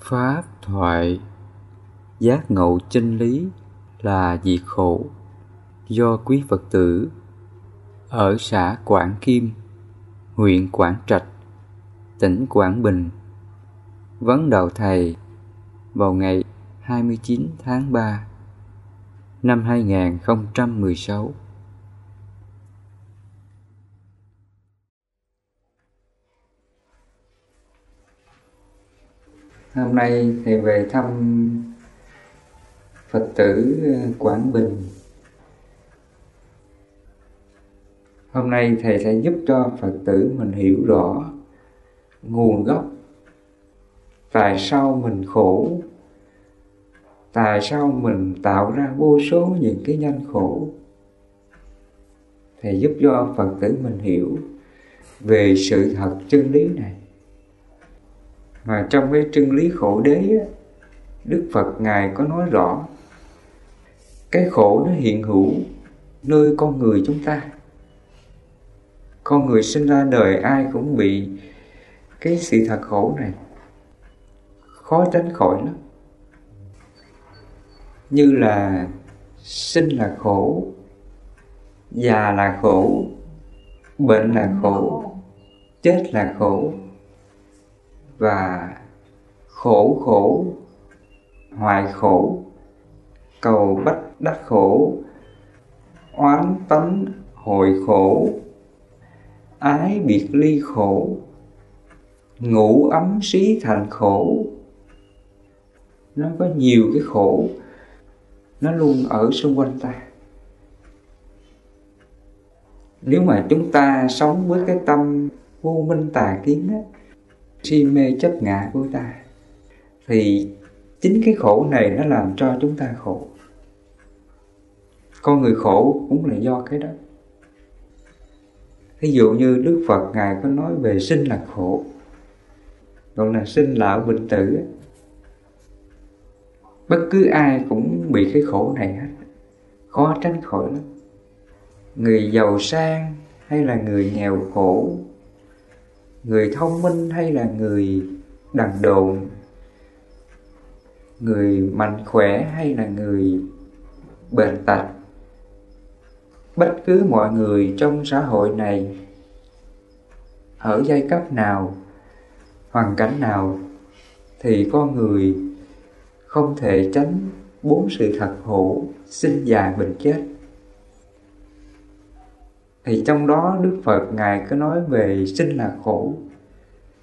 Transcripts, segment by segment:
Pháp thoại Giác ngộ chân lý là diệt khổ do quý Phật tử ở xã Quảng Kim, huyện Quảng Trạch, tỉnh Quảng Bình vấn đạo thầy vào ngày 29 tháng 3 năm 2016. Hôm nay thầy về thăm Phật tử ờ, Quảng Bình. Hôm nay thầy sẽ giúp cho Phật tử mình hiểu rõ nguồn gốc, tại sao mình khổ, tại sao mình tạo ra vô số những cái nhân khổ thầy giúp cho phật tử mình hiểu về sự thật chân lý này mà trong cái chân lý khổ đế đức phật ngài có nói rõ, cái khổ nó hiện hữu nơi con người chúng ta. Con người sinh ra đời ai cũng bị cái sự thật khổ này, khó tránh khỏi lắm. Như là sinh là khổ, già là khổ, bệnh là khổ, chết là khổ và khổ khổ, hoài khổ, cầu bách đắc khổ, oán tánh hồi khổ, ái biệt ly khổ, ngủ ấm xí thành khổ. Nó có nhiều cái khổ, nó luôn ở xung quanh ta. Nếu mà chúng ta sống với cái tâm vô minh tà kiến á si mê chấp ngã của ta. Thì chính cái khổ này nó làm cho chúng ta khổ. Con người khổ cũng là do cái đó. Ví dụ như đức phật ngài có nói về sinh là khổ, gọi là sinh lão bệnh tử bất cứ ai cũng bị cái khổ này hết, khó tránh khỏi lắm. Người giàu sang hay là người nghèo khổ người thông minh hay là người đần độn người mạnh khỏe hay là người bệnh tật? Bất cứ mọi người trong xã hội này, ở giai cấp nào, hoàn cảnh nào, thì con người không thể tránh bốn sự thật hữu sinh già bệnh chết thì trong đó đức phật ngài có nói về sinh là khổ.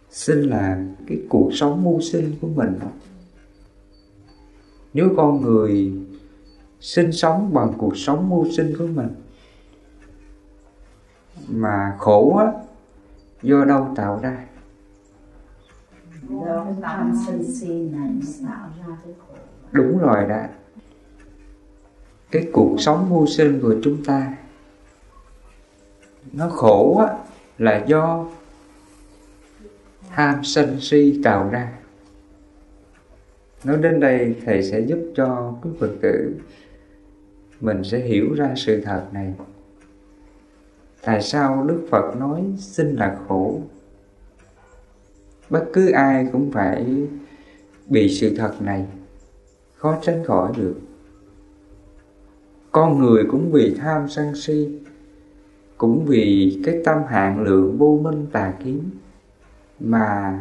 Sinh là cái cuộc sống mưu sinh của mình. Nếu con người sinh sống bằng cuộc sống mưu sinh của mình mà khổ á do đâu tạo ra? Đúng rồi đó. Cái cuộc sống mưu sinh của chúng ta nó khổ á là do tham sân si tạo ra. Nói đến đây, thầy sẽ giúp cho quý phật tử mình sẽ hiểu ra sự thật này. Tại sao đức phật nói sinh là khổ? Bất cứ ai cũng phải bị sự thật này khó tránh khỏi được. Con người cũng vì tham sân si cũng vì cái tâm hạn lượng vô minh tà kiến mà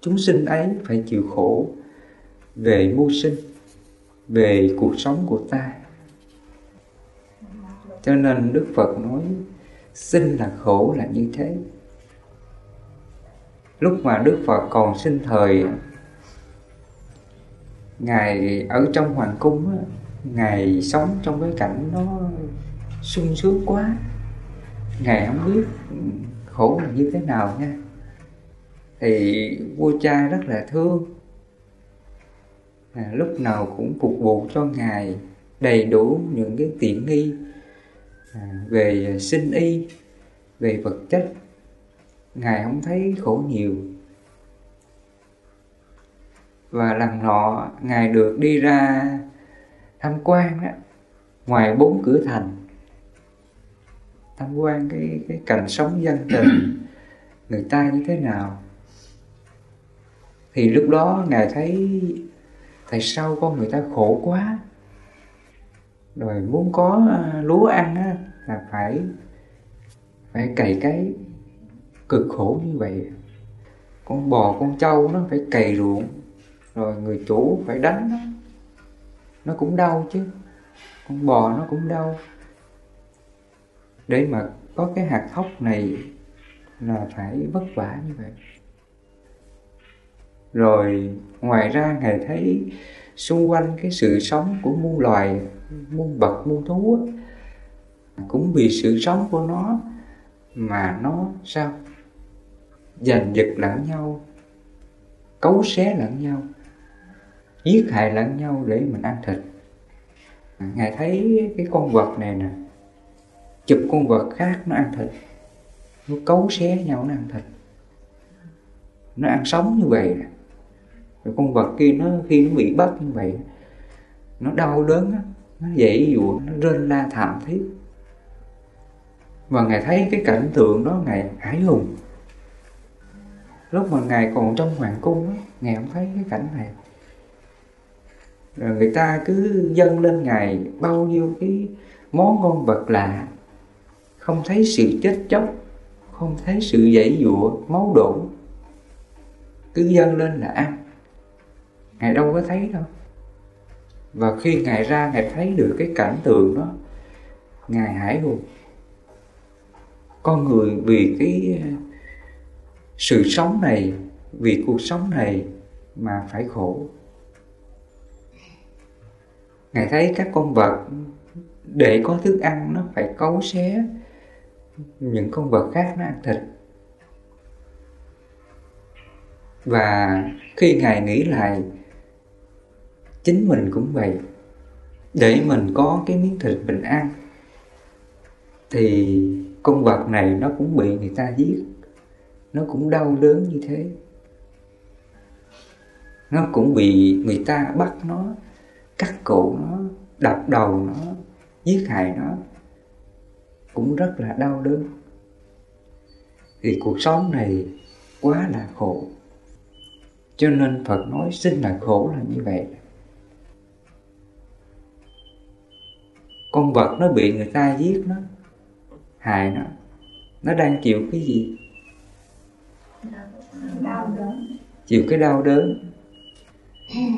chúng sinh ấy phải chịu khổ về mưu sinh, về cuộc sống của ta. Cho nên đức phật nói, sinh là khổ là như thế. Lúc mà đức phật còn sinh thời, ngài ở trong hoàng cung ngài sống trong cái cảnh nó sung sướng quá. Ngài không biết khổ là như thế nào nha. Thì vua cha rất là thương. À, lúc nào cũng phục vụ cho ngài đầy đủ những cái tiện nghi à, về sinh y về vật chất. Ngài không thấy khổ nhiều. Và lần nọ ngài được đi ra tham quan á, ngoài bốn cửa thành tham quan cái cái cảnh sống dân tình. Người ta như thế nào? Thì lúc đó ngài thấy tại sao con người ta khổ quá? Rồi muốn có à, lúa ăn á, là phải phải cày cấy cực khổ như vậy. Con bò con trâu nó phải cày ruộng rồi người chủ phải đánh nó. Nó cũng đau chứ con bò nó cũng đau để mà có cái hạt thóc này là phải vất vả như vậy. Rồi, ngoài ra ngài thấy xung quanh cái sự sống của muôn loài, muôn vật, muôn thú cũng vì sự sống của nó mà nó sao? Giành giật lẫn nhau, cấu xé lẫn nhau, giết hại lẫn nhau để mình ăn thịt. Ngài thấy cái con vật này nè chụp con vật khác, nó ăn thịt. Nó cấu xé nhau, nó ăn thịt. Nó ăn sống như vậy rồi con vật kia nó, khi nó bị bắt như vậy, nó đau đớn nó dễ dụa, nó rên la thảm thiết. Và ngài thấy cái cảnh tượng đó, ngài hãi hùng. Lúc mà ngài còn trong hoàng cung á, ngài không thấy cái cảnh này. Rồi người ta cứ dâng lên ngài bao nhiêu cái món ngon vật lạ không thấy sự chết chóc, không thấy sự dãy dụa, máu đổ. Cứ dâng lên là ăn. Ngài đâu có thấy đâu. Và khi ngài ra, ngài thấy được cái cảnh tượng đó, ngài hải hùng. Con người vì cái uh, sự sống này, vì cuộc sống này mà phải khổ. Ngài thấy các con vật để có thức ăn, nó phải cấu xé những con vật khác nó ăn thịt. Và khi ngài nghĩ lại, chính mình cũng vậy. Để mình có cái miếng thịt mình ăn, thì con vật này nó cũng bị người ta giết. Nó cũng đau đớn như thế. Nó cũng bị người ta bắt nó, cắt cổ nó, đập đầu nó, giết hại nó cũng rất là đau đớn. Thì cuộc sống này quá là khổ. Cho nên phật nói sinh là khổ là như vậy. Con vật nó bị người ta giết nó hại nó nó đang chịu cái gì? Đau đớn. Chịu cái đau đớn.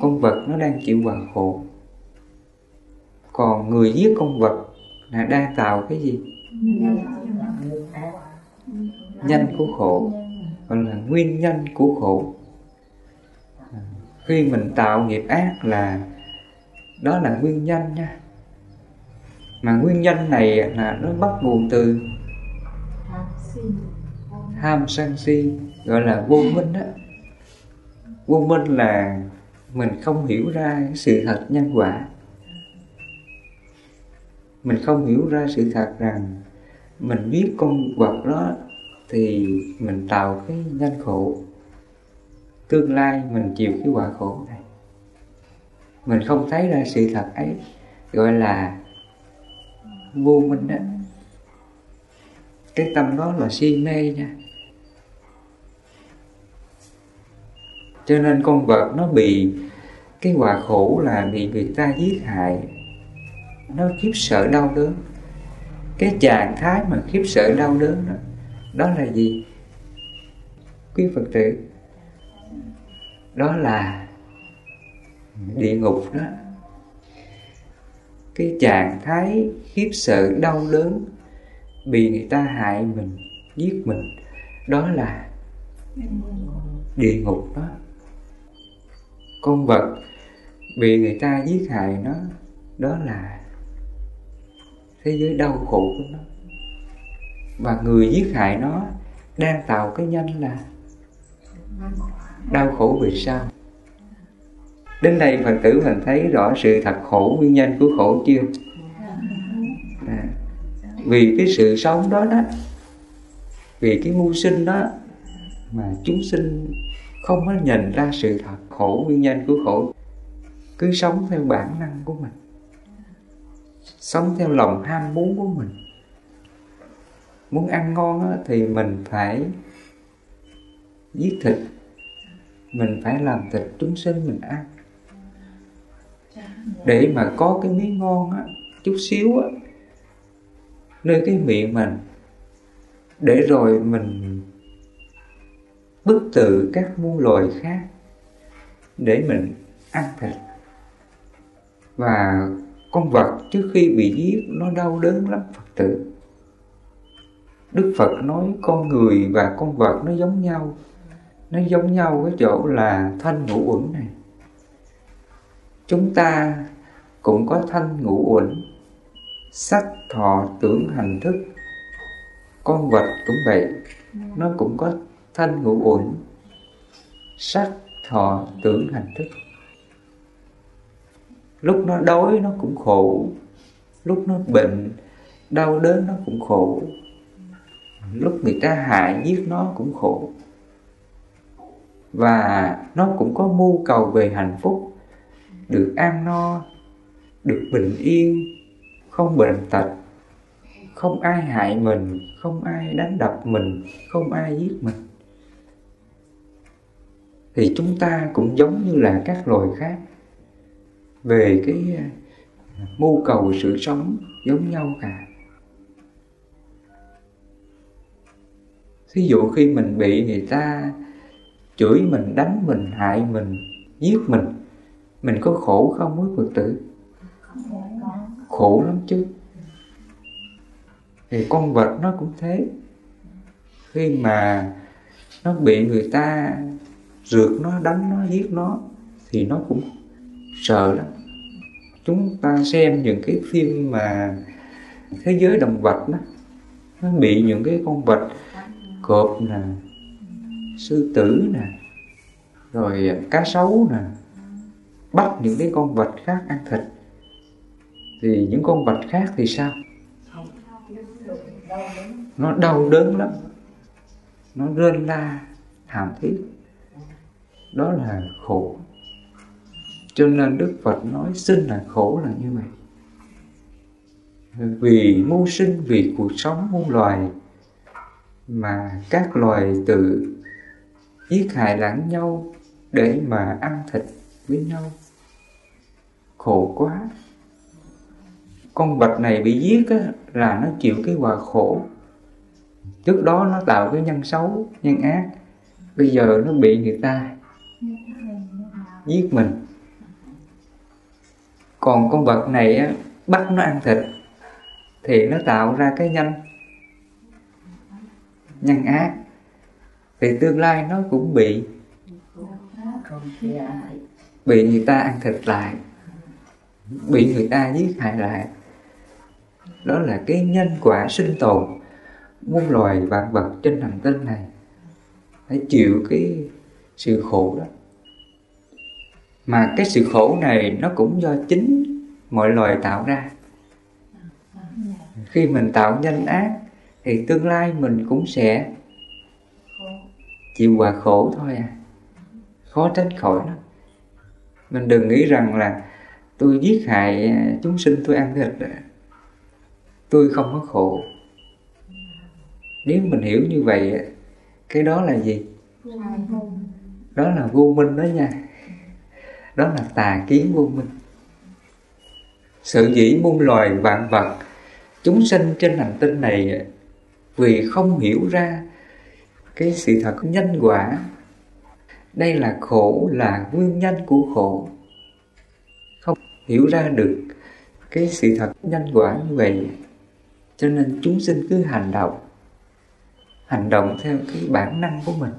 Con vật nó đang chịu hòa khổ. Còn người giết con vật là đang tạo cái gì nhân của khổ gọi là nguyên nhân của khổ. Khi mình tạo nghiệp ác là đó là nguyên nhân nha. Mà nguyên nhân này là nó bắt nguồn từ tham sân si, gọi là vô minh đó. Vô minh là mình không hiểu ra sự thật nhân quả. Mình không hiểu ra sự thật rằng mình biết con vật đó thì mình tạo cái nhân khổ. Tương lai mình chịu cái quả khổ này. Mình không thấy ra sự thật ấy, gọi là vô minh đó cái tâm đó là si mê nha. Cho nên con vật nó bị, cái quả khổ là bị người ta giết hại. Nó khiếp sợ đau đớn cái trạng thái mà khiếp sợ đau đớn đó đó là gì? Quý phật tử, đó là địa ngục đó. Cái trạng thái khiếp sợ đau đớn bị người ta hại mình, giết mình, đó là địa ngục đó. Con vật bị người ta giết hại nó, đó là thế giới đau khổ của nó. Và người giết hại nó đang tạo cái nhân là đau khổ vì sao đến đây phật tử mình thấy rõ sự thật khổ nguyên nhân của khổ chưa? À, vì cái sự sống đó đó vì cái mưu sinh đó mà chúng sinh không có nhìn ra sự thật khổ nguyên nhân của khổ. Cứ sống theo bản năng của mình sống theo lòng ham muốn của mình. Muốn ăn ngon á, thì mình phải giết thịt. Mình phải làm thịt chúng sinh mình ăn. Để mà có cái miếng ngon á chút xíu á nơi cái miệng mình để rồi mình bức tự các muôn loài khác để mình ăn thịt. Và con vật trước khi bị giết nó đau đớn lắm, Phật tử. Đức Phật nói con người và con vật nó giống nhau. Nó giống nhau cái chỗ là thanh ngũ uẩn này. Chúng ta cũng có thanh ngũ uẩn, Sắc, thọ, tưởng, hành thức. Con vật cũng vậy, Nó cũng có thanh ngũ uẩn, Sắc, thọ, tưởng, hành thức lúc nó đói nó cũng khổ. Lúc nó bệnh, đau đớn nó cũng khổ. Lúc người ta hại, giết nó cũng khổ. Và nó cũng có mưu cầu về hạnh phúc. Được ăn no, được bình yên, không bệnh tật. Không ai hại mình, không ai đánh đập mình, không ai giết mình. Thì chúng ta cũng giống như là các loài khác về cái à, mưu cầu sự sống giống nhau cả. Thí dụ khi mình bị người ta chửi mình, đánh mình, hại mình, giết mình Mình có khổ không với Phật tử? Khổ lắm chứ. Thì con vật nó cũng thế. Khi mà nó bị người ta rượt nó, đánh nó, giết nó Thì nó cũng sợ lắm chúng ta xem những cái phim mà thế giới động vật đó, nó bị những cái con vật cọp nè, sư tử nè, rồi cá sấu nè, bắt những cái con vật khác ăn thịt. Thì những con vật khác thì sao? Nó đau đớn lắm. Nó rên la, thảm thiết. Đó là khổ cho nên Đức Phật nói sinh là khổ là như vậy. Vì mưu sinh vì cuộc sống muôn loài mà các loài tự giết hại lẫn nhau để mà ăn thịt với nhau. Khổ quá. Con bạch này bị giết á, là nó chịu cái quả khổ. Trước đó nó tạo cái nhân xấu nhân ác bây giờ nó bị người ta giết mình còn con vật này á, bắt nó ăn thịt thì nó tạo ra cái nhân nhân ác. Thì tương lai nó cũng bị bị người ta ăn thịt lại bị người ta giết hại lại. Đó là cái nhân quả sinh tồn muôn loài vạn vật trên hành tinh này. Phải chịu cái sự khổ đó mà cái sự khổ này nó cũng do chính mọi loài tạo ra. Khi mình tạo nhân ác thì tương lai mình cũng sẽ chịu quả khổ thôi à. Khó tránh khỏi nó mình đừng nghĩ rằng là tôi giết hại chúng sinh tôi ăn thịt tôi không có khổ. Nếu mình hiểu như vậy cái đó là gì? Đó là vô minh đó nha đó là tà kiến vô minh. Sự dĩ muôn loài vạn vật, chúng sinh trên hành tinh này, vì không hiểu ra cái sự thật nhân quả. Đây là khổ, là nguyên nhân của khổ. Không hiểu ra được cái sự thật nhân quả như vậy, cho nên chúng sinh cứ hành động hành động theo cái bản năng của mình,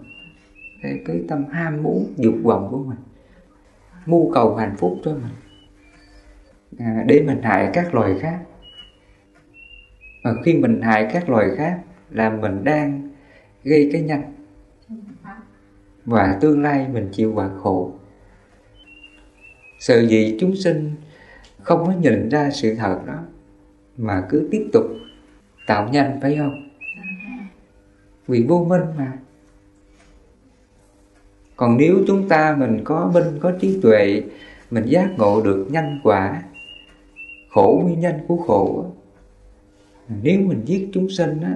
theo cái tâm ham muốn, dục vọng của mình mưu cầu hạnh phúc cho mình. À, để mình hại các loài khác. Và khi mình hại các loài khác là mình đang gây cái nhân và tương lai mình chịu quả khổ. Sự gì chúng sinh không có nhìn ra sự thật đó mà cứ tiếp tục tạo nhanh phải không? Vì vô minh mà còn nếu chúng ta mình có minh có trí tuệ mình giác ngộ được nhân quả khổ nguyên nhân của khổ nếu mình giết chúng sinh á,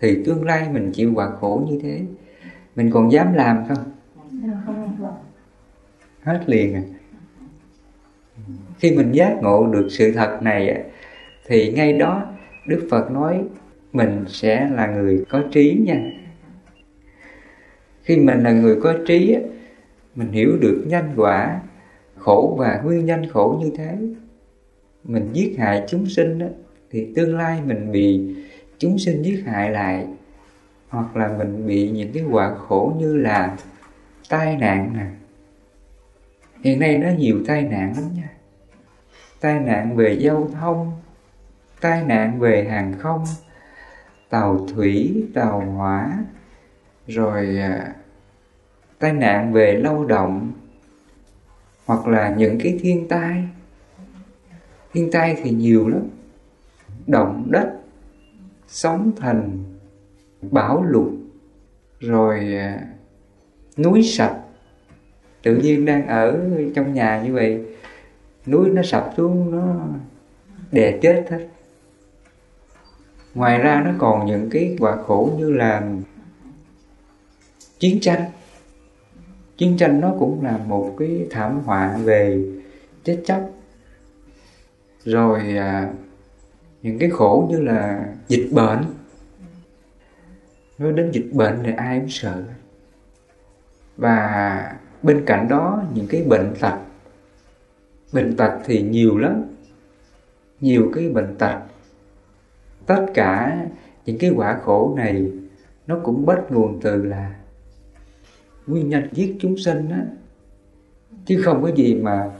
thì tương lai mình chịu quả khổ như thế. Mình còn dám làm không? Hết liền à. Khi mình giác ngộ được sự thật này thì ngay đó đức phật nói mình sẽ là người có trí nha khi mình là người có trí mình hiểu được nhân quả khổ và nguyên nhân khổ như thế. Mình giết hại chúng sinh thì tương lai mình bị chúng sinh giết hại lại, hoặc là mình bị những cái quả khổ như là tai nạn nè. Hiện nay nó nhiều tai nạn lắm nha. Tai nạn về giao thông, tai nạn về hàng không, tàu thủy, tàu hỏa rồi à, tai nạn về lao động hoặc là những cái thiên tai. Thiên tai thì nhiều lắm. Động đất sóng thần bão lụt rồi à, núi sập. Tự nhiên đang ở trong nhà như vậy núi nó sập xuống nó đè chết hết. Ngoài ra nó còn những cái quả khổ như là chiến tranh. Chiến tranh nó cũng là một cái thảm họa về chết chóc. Rồi à, những cái khổ như là dịch bệnh. Nói đến dịch bệnh thì ai cũng sợ. Và bên cạnh đó những cái bệnh tật. Bệnh tật thì nhiều lắm. Nhiều cái bệnh tật. Tất cả những cái quả khổ này nó cũng bắt nguồn từ là nguyên nhân giết chúng sinh á, chứ không có gì mà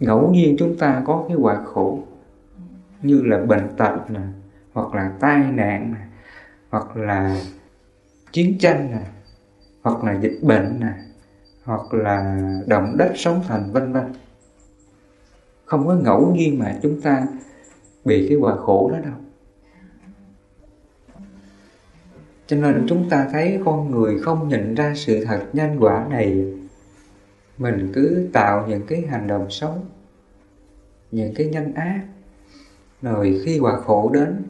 ngẫu nhiên chúng ta có cái quả khổ. Như là bệnh tật nè, hoặc là tai nạn nè, hoặc là chiến tranh nè, hoặc là dịch bệnh nè, hoặc là động đất sóng thần, vân vân. Không có ngẫu nhiên mà chúng ta bị cái quả khổ đó đâu. Cho nên chúng ta thấy con người không nhận ra sự thật nhân quả này. Mình cứ tạo những cái hành động xấu, những cái nhân ác. Rồi khi quả khổ đến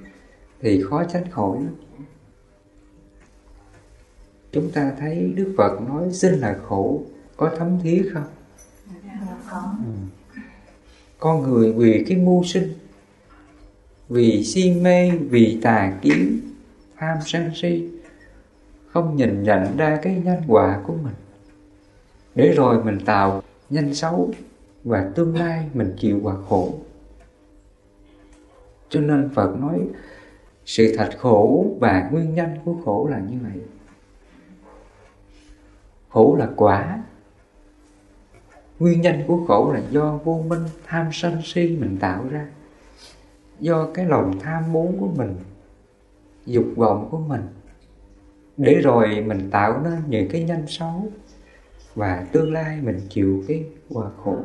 thì khó tránh khỏi. Lắm chúng ta thấy đức phật nói sinh là khổ, có thấm thía không? Ừ. con người vì cái mưu sinh, vì si mê, vì tà kiến tham sân si, không nhìn nhận ra cái nhân quả của mình. Để rồi mình tạo nhân xấu và tương lai mình chịu quả khổ. Cho nên phật nói, sự thật khổ và nguyên nhân của khổ là như vậy. Khổ là quả. Nguyên nhân của khổ là do vô minh tham sân si mình tạo ra. Do cái lòng tham muốn của mình dục vọng của mình. Để rồi mình tạo nên những cái nhân xấu và tương lai mình chịu cái quả khổ.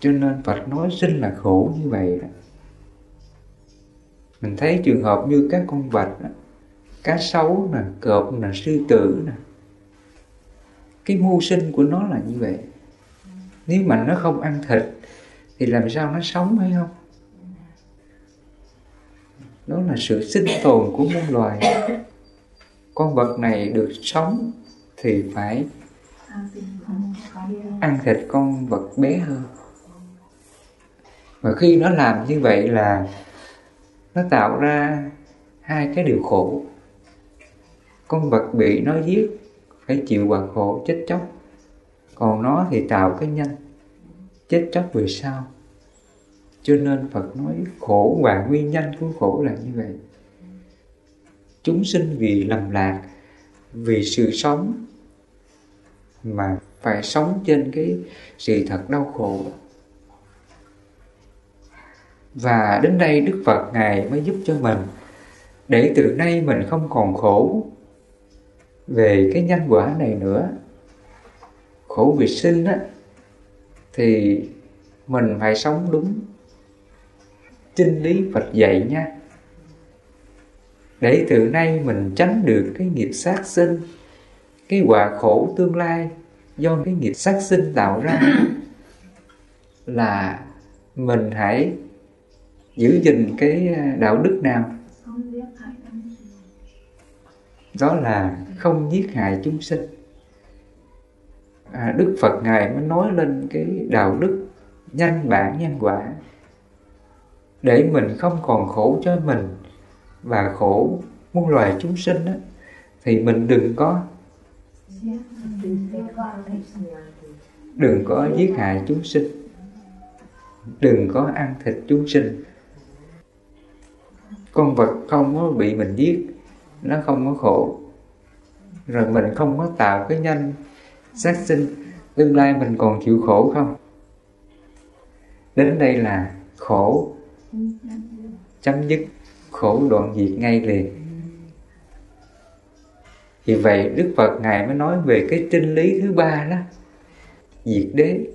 Cho nên Phật nói sinh là khổ như vậy đó. Mình thấy trường hợp như các con vật đó, cá sấu nè cọp nè sư tử nè cái mưu sinh của nó là như vậy. Nếu mà nó không ăn thịt thì làm sao nó sống hay không? Đó là sự sinh tồn của muôn loài. Con vật này được sống thì phải ăn thịt con vật bé hơn. Và khi nó làm như vậy là nó tạo ra hai cái điều khổ. Con vật bị nó giết phải chịu quả khổ chết chóc, còn nó thì tạo cái nhân chết chóc về sau cho nên Phật nói khổ và nguyên nhân của khổ là như vậy. Chúng sinh vì lầm lạc, vì sự sống mà phải sống trên cái sự thật đau khổ. Và đến đây Đức Phật Ngài mới giúp cho mình, để từ nay mình không còn khổ về cái nhân quả này nữa. Khổ vì sinh á, thì mình phải sống đúng chân lý Phật dạy nha. Để từ nay mình tránh được cái nghiệp sát sinh cái quả khổ tương lai do cái nghiệp sát sinh tạo ra là mình hãy giữ gìn cái à, đạo đức nào? Đó là không giết hại chúng sinh. À, đức phật ngài mới nói lên cái đạo đức nhanh bản nhân quả để mình không còn khổ cho mình và khổ muôn loài chúng sinh đó, thì mình đừng có đừng có giết hại chúng sinh đừng có ăn thịt chúng sinh. Con vật không có bị mình giết nó không có khổ. Rồi mình không có tạo cái nhanh sát sinh tương lai mình còn chịu khổ không? Đến đây là khổ chấm dứt khổ đoạn diệt ngay liền. Thì vậy đức phật ngài mới nói về cái chân lý thứ ba đó. Diệt đế.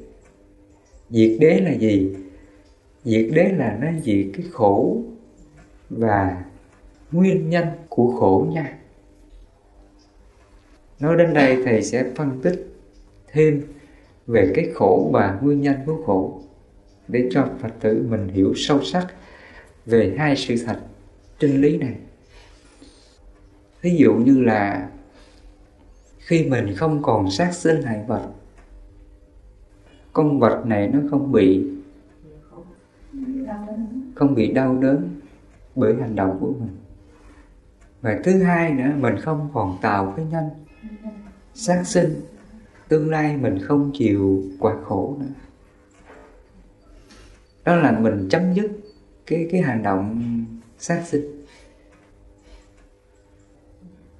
Diệt đế là gì? Diệt đế là nó diệt cái khổ và nguyên nhân của khổ nha. Nói đến đây thầy sẽ phân tích thêm về cái khổ và nguyên nhân của khổ để cho phật tử mình hiểu sâu sắc về hai sự thật chân lý này. Ví dụ như là khi mình không còn sát sinh hại vật, con vật này nó không bị không bị đau đớn bởi hành động của mình. Và thứ hai nữa, mình không còn tạo cái nhân sát sinh, tương lai mình không chịu quả khổ nữa đó là mình chấm dứt cái cái hành động sát sinh.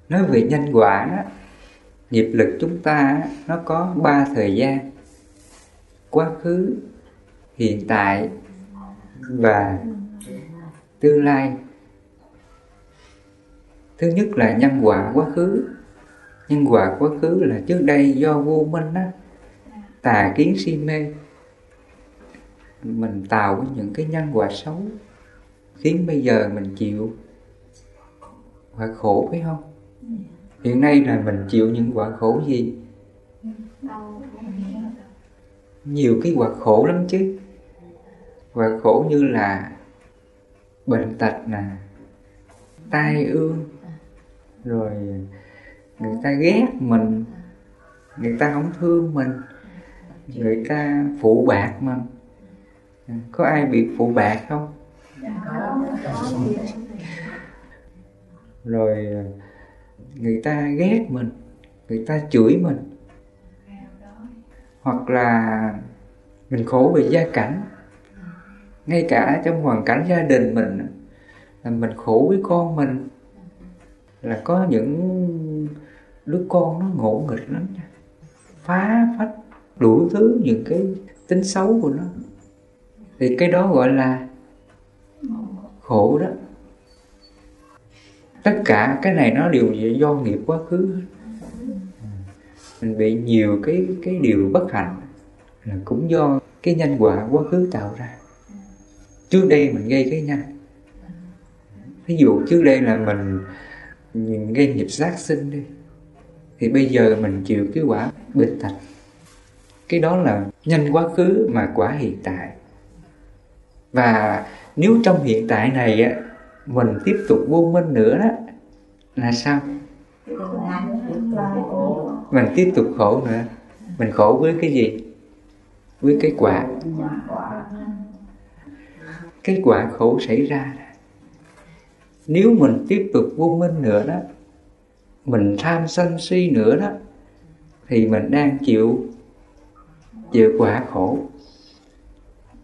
Nói về nhân quả nghiệp lực chúng ta nó có ba thời gian. Quá khứ, hiện tại và tương lai. Thứ nhất là nhân quả quá khứ. Nhân quả quá khứ là trước đây do vô minh á, tà kiến si mê mình tạo những cái nhân quả xấu khiến bây giờ mình chịu quả khổ phải không? Hiện nay là mình chịu những quả khổ gì? Nhiều cái quả khổ lắm chứ. Quả khổ như là bệnh tật nè tai ương rồi người ta ghét mình người ta không thương mình người ta phụ bạc mình có ai bị phụ bạc không? Rồi người ta ghét mình người ta chửi mình. Hoặc là mình khổ vì gia cảnh. Ngay cả trong hoàn cảnh gia đình mình là mình khổ với con mình là có những đứa con nó ngộ nghịch lắm nha. Phá phách đủ thứ những cái tính xấu của nó thì cái đó gọi là khổ đó. Tất cả cái này nó đều do nghiệp quá khứ. Mình bị nhiều cái cái điều bất hạnh là cũng do cái nhân quả quá khứ tạo ra. Trước đây mình gây cái nhân. Ví dụ trước đây là mình, mình gây nghiệp sát sinh đi thì bây giờ mình chịu cái quả bệnh tật. Cái đó là nhân quá khứ mà quả hiện tại và nếu trong hiện tại này á, mình tiếp tục vô minh nữa đó, là sao? Mình tiếp tục khổ nữa. Mình khổ với cái gì? Với cái quả. Cái quả khổ xảy ra nếu mình tiếp tục vô minh nữa đó, mình tham sân si nữa đó, thì mình đang chịu chịu quả khổ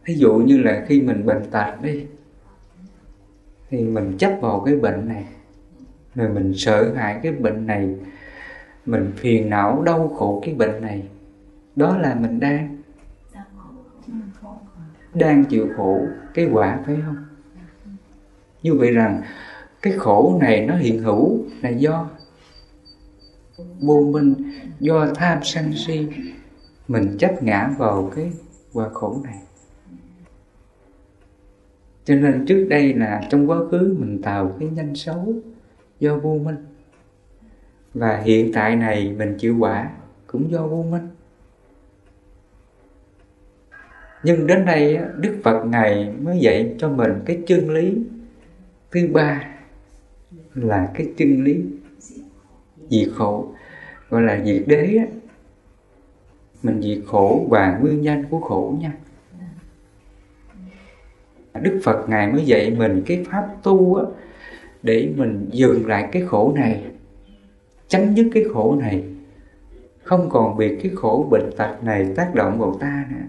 ví dụ như là khi mình bệnh tật đi, thì mình chấp vào cái bệnh này, rồi mình sợ hãi cái bệnh này, mình phiền não, đau khổ cái bệnh này, đó là mình đang đang chịu khổ cái quả, phải không? Như vậy rằng cái khổ này nó hiện hữu là do vô minh do tham sân si, mình chấp ngã vào cái quả khổ này cho nên trước đây là trong quá khứ mình tạo cái nhân xấu do vô minh. Và hiện tại này mình chịu quả cũng do vô minh. Nhưng đến đây đức phật ngài mới dạy cho mình cái chân lý thứ ba là cái chân lý diệt khổ. Gọi là diệt đế mình diệt khổ và nguyên nhân của khổ nha. Đức Phật Ngài mới dạy mình cái pháp tu á, để mình dừng lại cái khổ này chấm dứt cái khổ này không còn bị cái khổ bệnh tật này tác động vào ta nữa.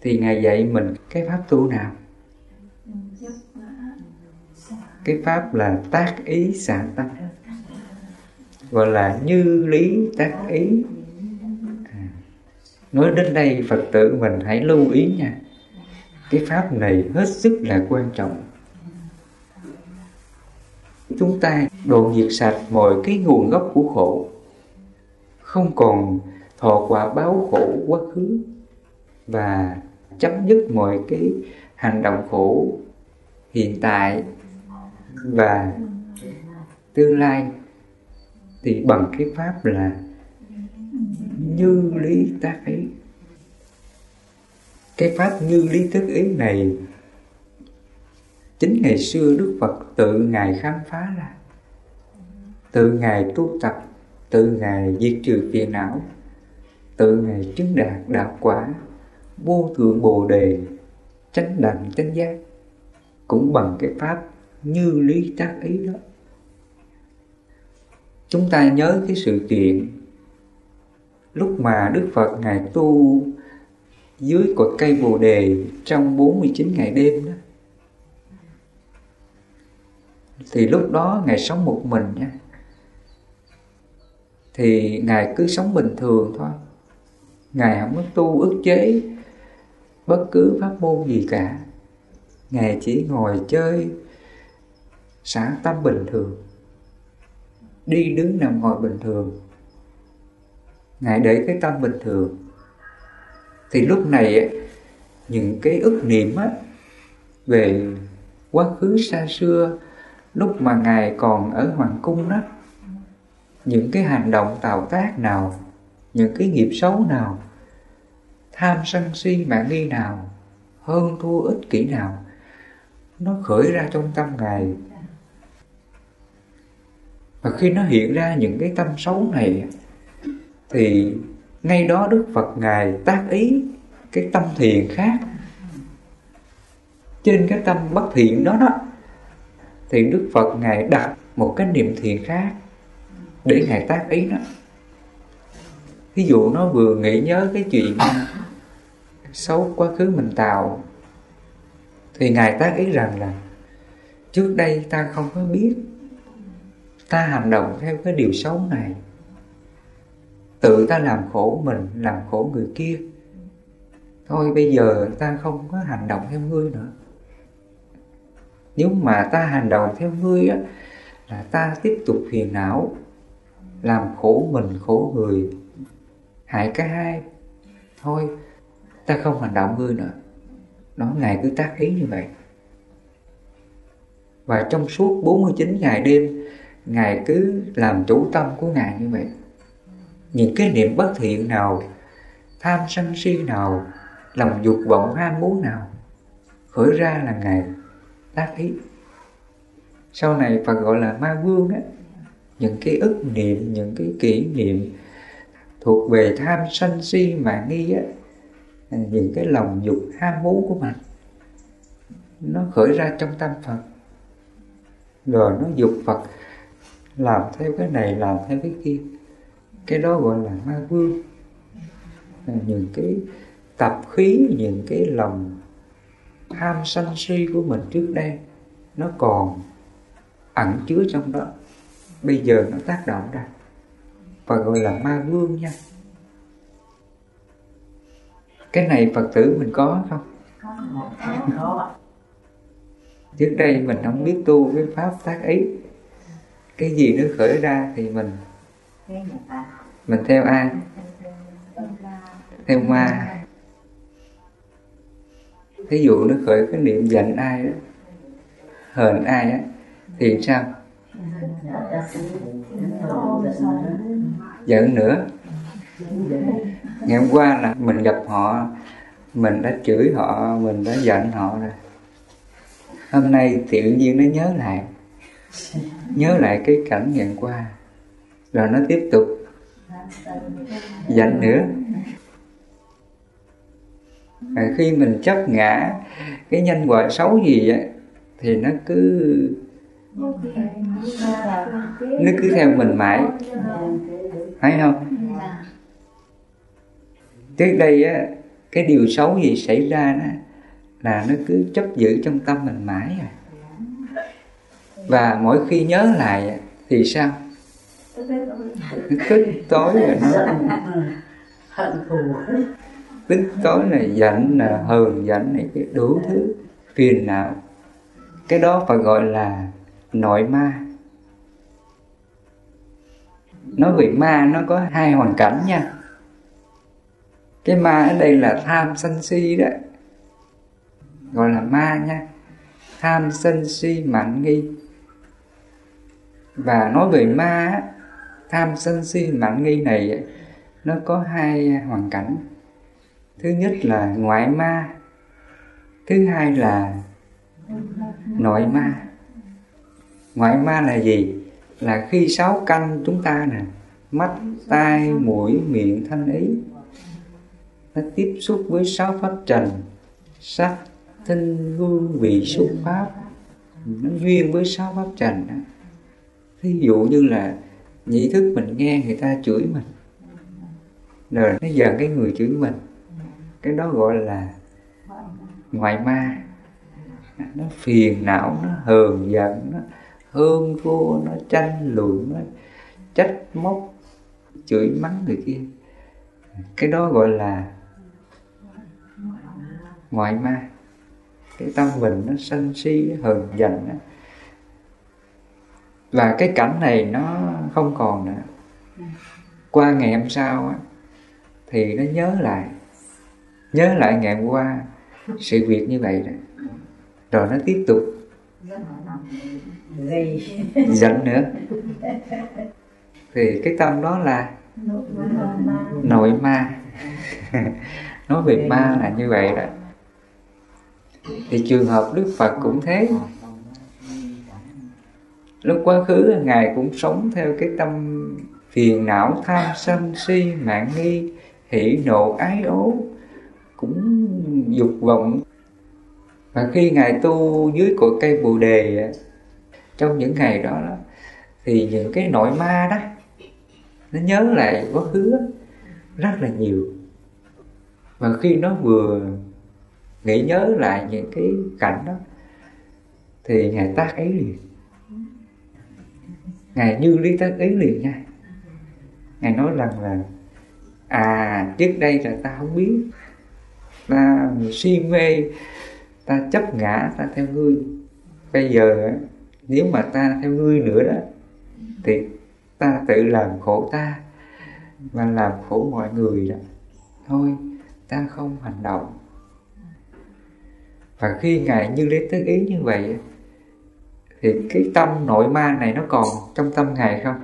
Thì ngài dạy mình cái pháp tu nào? Cái pháp là tác ý xả tâm gọi là như lý tác ý. À. nói đến đây phật tử mình hãy lưu ý nha cái pháp này hết sức là quan trọng. Chúng ta đồn diệt sạch mọi cái nguồn gốc của khổ. Không còn thọ quả báo khổ quá khứ và chấm dứt mọi cái hành động khổ hiện tại và tương lai thì bằng cái pháp là như lý ta thấy cái pháp như lý thức ý này, chính ngày xưa đức phật tự ngài khám phá ra. Tự ngài tu tập, tự ngài diệt trừ phiền não, tự ngài chứng đạt đạo quả, vô thượng bồ đề, chánh đẳng chánh giác, cũng bằng cái pháp như lý tác ý đó. Chúng ta nhớ cái sự kiện, lúc mà Đức Phật Ngài tu dưới cội cây Bồ Đề trong 49 ngày đêm đó. Thì lúc đó Ngài sống một mình nha. Thì Ngài cứ sống bình thường thôi. Ngài không có tu ức chế bất cứ pháp môn gì cả. Ngài chỉ ngồi chơi xả tâm bình thường. Đi đứng nằm ngồi bình thường. Ngài để cái tâm bình thường thì lúc này những cái ức niệm á, về quá khứ xa xưa, lúc mà ngài còn ở hoàng cung đó, những cái hành động tạo tác nào, những cái nghiệp xấu nào, tham sân si mạng nghi nào, hơn thua ích kỷ nào, nó khởi ra trong tâm ngài. Và khi nó hiện ra những cái tâm xấu này thì ngay đó đức phật ngài tác ý cái tâm thiền khác. Trên cái tâm bất thiện đó đó, thì đức phật ngài đặt một cái niệm thiền khác để ngài tác ý nó ví dụ nó vừa nghĩ nhớ cái chuyện xấu quá khứ mình tạo, thì ngài tác ý rằng là, trước đây ta không có biết, ta hành động theo cái điều xấu này tự ta làm khổ mình, làm khổ người kia. Thôi bây giờ ta không có hành động theo ngươi nữa. Nếu mà ta hành động theo ngươi á, là ta tiếp tục phiền não, làm khổ mình, khổ người. Hại cả hai. Thôi, ta không hành động ngươi nữa. Nó ngài cứ tác ý như vậy. Và trong suốt 49 ngày đêm, Ngài cứ làm chủ tâm của Ngài như vậy. Những cái niệm bất thiện nào Tham sân si nào Lòng dục vọng ham muốn nào Khởi ra là Ngài tác ý Sau này Phật gọi là ma vương á Những cái ức niệm, những cái kỷ niệm Thuộc về tham sân si mà nghi á Những cái lòng dục ham muốn của mình Nó khởi ra trong tâm Phật. Rồi nó dục Phật làm theo cái này làm theo cái kia cái đó gọi là ma vương. Những cái tập khí, những cái lòng ham sân si của mình trước đây, nó còn ẩn chứa trong đó. Bây giờ nó tác động ra và gọi là ma vương nha. Cái này phật tử mình có không? Có trước đây mình không biết tu cái pháp tác ý. Cái gì nó khởi ra thì mình mình theo ai? Theo ma. Thí dụ nó khởi cái niệm giận ai đó, hờn ai á, thì sao? Giận nữa. Ngày hôm qua là mình gặp họ, mình đã chửi họ, mình đã giận họ rồi. Hôm nay tự nhiên nó nhớ lại nhớ lại cái cảnh ngày hôm qua, rồi nó tiếp tục giận nữa. À, khi mình chấp ngã cái nhân quả xấu gì á thì nó cứ nó cứ theo mình mãi. Thấy không? Trước đây á cái điều xấu gì xảy ra đó là nó cứ chấp giữ trong tâm mình mãi à. Và mỗi khi nhớ lại thì sao? Tức tối rồi nó hận thù. Tức tối là giận là hờn giận này cái đủ thứ. Phiền não cái đó phải gọi là nội ma. Nói về ma nó có hai hoàn cảnh nha. Cái ma ở đây là tham sân si đó. Gọi là ma nha. Tham sân si mạn nghi. Và nói về ma tham sân si mạn nghi này, nó có hai hoàn cảnh. Thứ nhất là ngoại ma, thứ hai là nội ma. Ngoại ma là gì? Là khi sáu căn chúng ta nè, mắt, tai, mũi, miệng thanh ý, nó tiếp xúc với sáu pháp trần, sắc thinh hương vị, xúc, pháp. Nó duyên với sáu pháp trần đó. thí dụ như là nhĩ thức mình nghe người ta chửi mình. Rồi nó giận cái người chửi mình, cái đó gọi là ngoại ma. Nó phiền não, nó hờn giận, nó hơn thua nó tranh luận nó trách móc, chửi mắng người kia. Cái đó gọi là ngoại ma. Cái tâm mình nó sân si, hờn giận đó và cái cảnh này nó không còn nữa. Qua ngày hôm sau á, thì nó nhớ lại. Nhớ lại ngày hôm qua sự việc như vậy đó. Rồi nó tiếp tục. Giận nữa. Thì cái tâm đó là nội ma. Nói về ma là như vậy đó. Thì trường hợp đức phật cũng thế lúc quá khứ ngài cũng sống theo cái tâm phiền não tham sân si mạng nghi hỷ nộ ái ố cũng dục vọng. Và khi ngài tu dưới cội cây bồ đề trong những ngày đó, thì những cái nội ma đó nó nhớ lại quá khứ rất là nhiều. Và khi nó vừa nghĩ nhớ lại những cái cảnh đó thì ngài tác ấy liền ngài như lý tác ý liền nha. Ngài nói rằng là à trước đây là ta không biết. Ta si mê, ta chấp ngã, ta theo ngươi. Bây giờ, nếu mà ta theo ngươi nữa đó, thì ta tự làm khổ ta và làm khổ mọi người đó. Thôi, ta không hành động. Và khi ngài như lý tức ý như vậy thì cái tâm nội ma này nó còn trong tâm ngài không?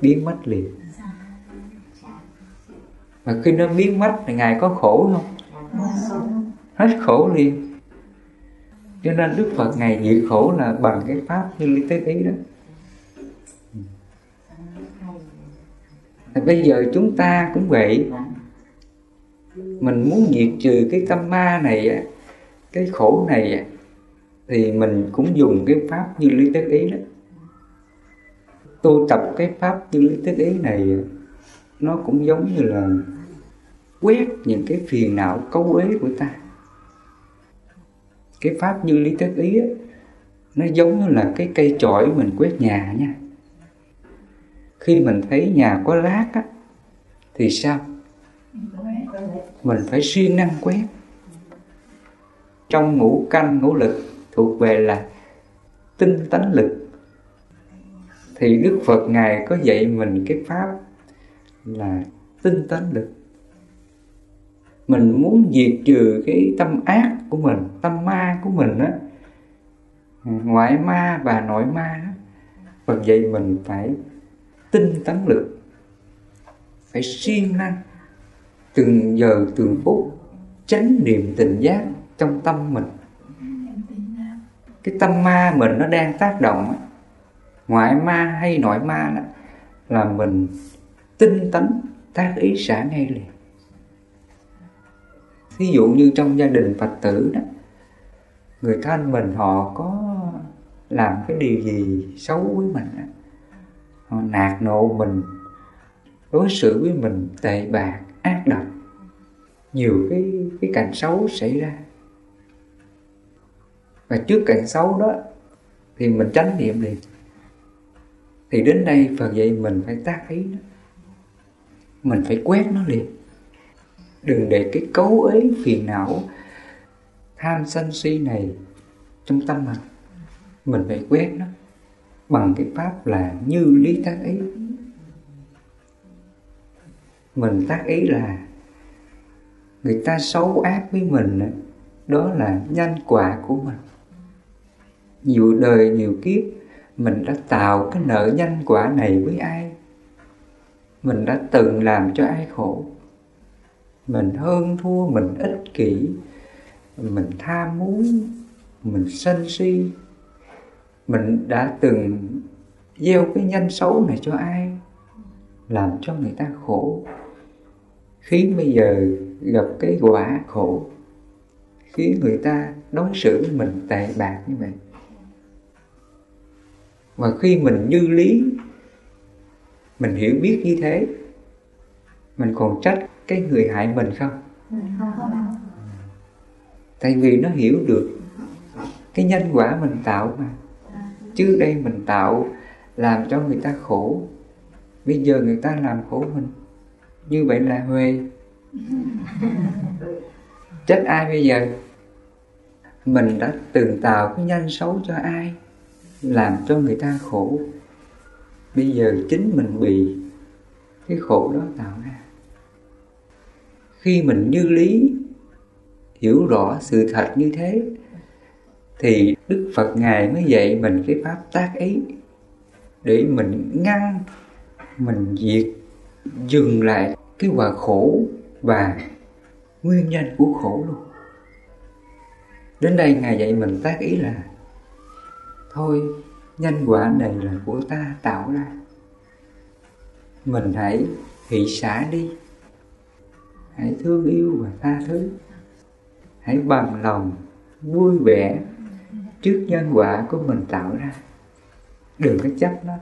Biến mất liền. Và khi nó biến mất thì ngài có khổ không? Hết khổ liền. Cho nên đức phật ngài diệt khổ là bằng cái pháp như lý tế ý đó. Thì bây giờ chúng ta cũng vậy. Mình muốn diệt trừ cái tâm ma này cái khổ này thì mình cũng dùng cái pháp như lý tức ý đó. Tu tập cái pháp như lý tức ý này nó cũng giống như là quét những cái phiền não cấu uế của ta. Cái pháp như lý tức ý ấy, nó giống như là cái cây chổi mình quét nhà nha. Khi mình thấy nhà có lát á thì sao? Mình phải siêng năng quét. Trong ngũ canh ngũ lực thuộc về là tinh tánh lực. Thì đức phật ngài có dạy mình cái pháp là tinh tánh lực. Mình muốn diệt trừ cái tâm ác của mình, tâm ma của mình á. Ngoại ma và nội ma đó, Phật dạy mình phải tinh tấn lực, phải siêng năng, từng giờ từng phút tránh niềm tình giác trong tâm mình cái tâm ma mình nó đang tác động ngoại ma hay nội ma đó là mình tinh tấn tác ý xả ngay liền. Ví dụ như trong gia đình phật tử đó người thân mình họ có làm cái điều gì xấu với mình đó, họ nạt nộ mình đối xử với mình tệ bạc ác độc nhiều cái cái cảnh xấu xảy ra và trước cảnh xấu đó, thì mình tránh niệm liền. Thì đến đây Phật dạy mình phải tác ý nó mình phải quét nó liền. Đừng để cái cấu ấy phiền não, tham sân si này trong tâm mình. Mình phải quét nó bằng cái pháp là như lý tác ý. Mình tác ý là người ta xấu ác với mình đó là nhân quả của mình nhiều đời, nhiều kiếp, mình đã tạo cái nợ nhân quả này với ai? Mình đã từng làm cho ai khổ? Mình hơn thua, mình ích kỷ, mình tham muốn, mình sân si. Mình đã từng gieo cái nhân xấu này cho ai? Làm cho người ta khổ. Khiến bây giờ gặp cái quả khổ, khiến người ta đối xử với mình tệ bạc như vậy và khi mình như lý, mình hiểu biết như thế, mình còn trách cái người hại mình không? Tại vì nó hiểu được cái nhân quả mình tạo mà. Trước đây mình tạo làm cho người ta khổ, bây giờ người ta làm khổ mình. Như vậy là huê. Trách ai bây giờ? Mình đã từng tạo cái nhân xấu cho ai? Làm cho người ta khổ. Bây giờ chính mình bị cái khổ đó tạo ra. Khi mình như lý, hiểu rõ sự thật như thế, thì đức phật ngài mới dạy mình cái pháp tác ý để mình ngăn, mình diệt, dừng lại cái quả khổ và nguyên nhân của khổ luôn. Đến đây ngài dạy mình tác ý là thôi nhân quả này là của ta tạo ra. Mình hãy hỷ xả đi. Hãy thương yêu và tha thứ. Hãy bằng lòng vui vẻ trước nhân quả của mình tạo ra. Đừng có chấp nó.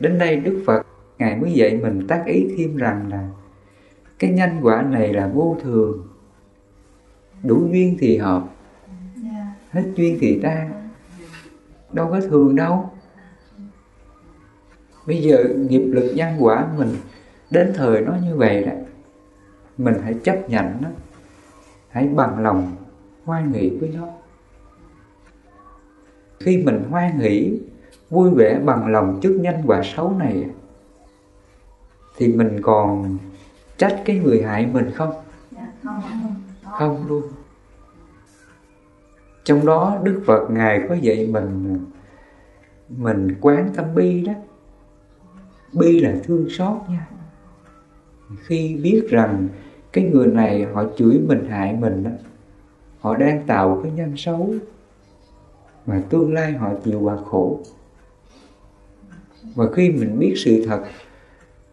Đến đây đức phật ngài mới dạy mình tác ý thêm rằng là cái nhân quả này là vô thường. Đủ duyên thì hợp. Hết duyên thì tan đâu có thường đâu. Bây giờ nghiệp lực nhân quả mình đến thời nó như vậy đó mình hãy chấp nhận nó hãy bằng lòng hoan hỷ với nó. Khi mình hoan hỷ vui vẻ bằng lòng trước nhân quả xấu này thì mình còn trách cái người hại mình không? Không luôn trong đó đức phật ngài có dạy mình mình quán tâm bi đó. Bi là thương xót nha. Khi biết rằng cái người này họ chửi mình, hại mình đó, họ đang tạo cái nhân xấu mà tương lai họ chịu quả khổ. Và khi mình biết sự thật,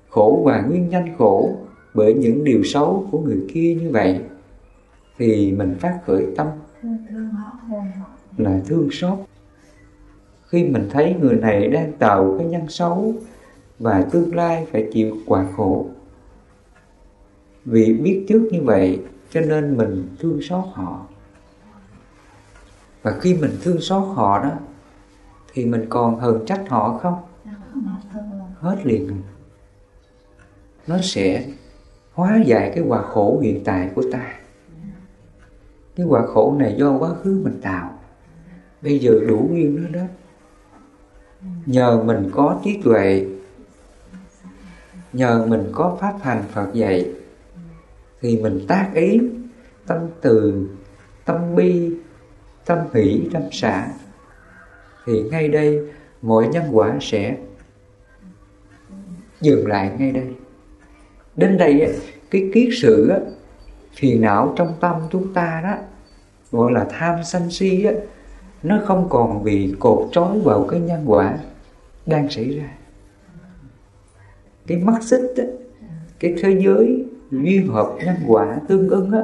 khổ và nguyên nhân khổ bởi những điều xấu của người kia như vậy, thì mình phát khởi tâm là thương xót. Khi mình thấy người này đang tạo cái nhân xấu và tương lai phải chịu quả khổ. Vì biết trước như vậy, cho nên mình thương xót họ. Và khi mình thương xót họ đó, thì mình còn hờn trách họ không? Hết liền. Nó sẽ hóa giải cái quả khổ hiện tại của ta cái quả khổ này do quá khứ mình tạo. Bây giờ đủ nguyên nó đó. Nhờ mình có trí tuệ. Nhờ mình có pháp hành Phật dạy, thì mình tác ý tâm từ, tâm bi, tâm hỷ, tâm xả thì ngay đây mọi nhân quả sẽ dừng lại ngay đây. Đến đây cái kiết sự phiền não trong tâm chúng ta đó gọi là tham sân si á nó không còn bị cột trói vào cái nhân quả đang xảy ra. Cái mắt xích á, cái thế giới duyên hợp nhân quả tương ứng á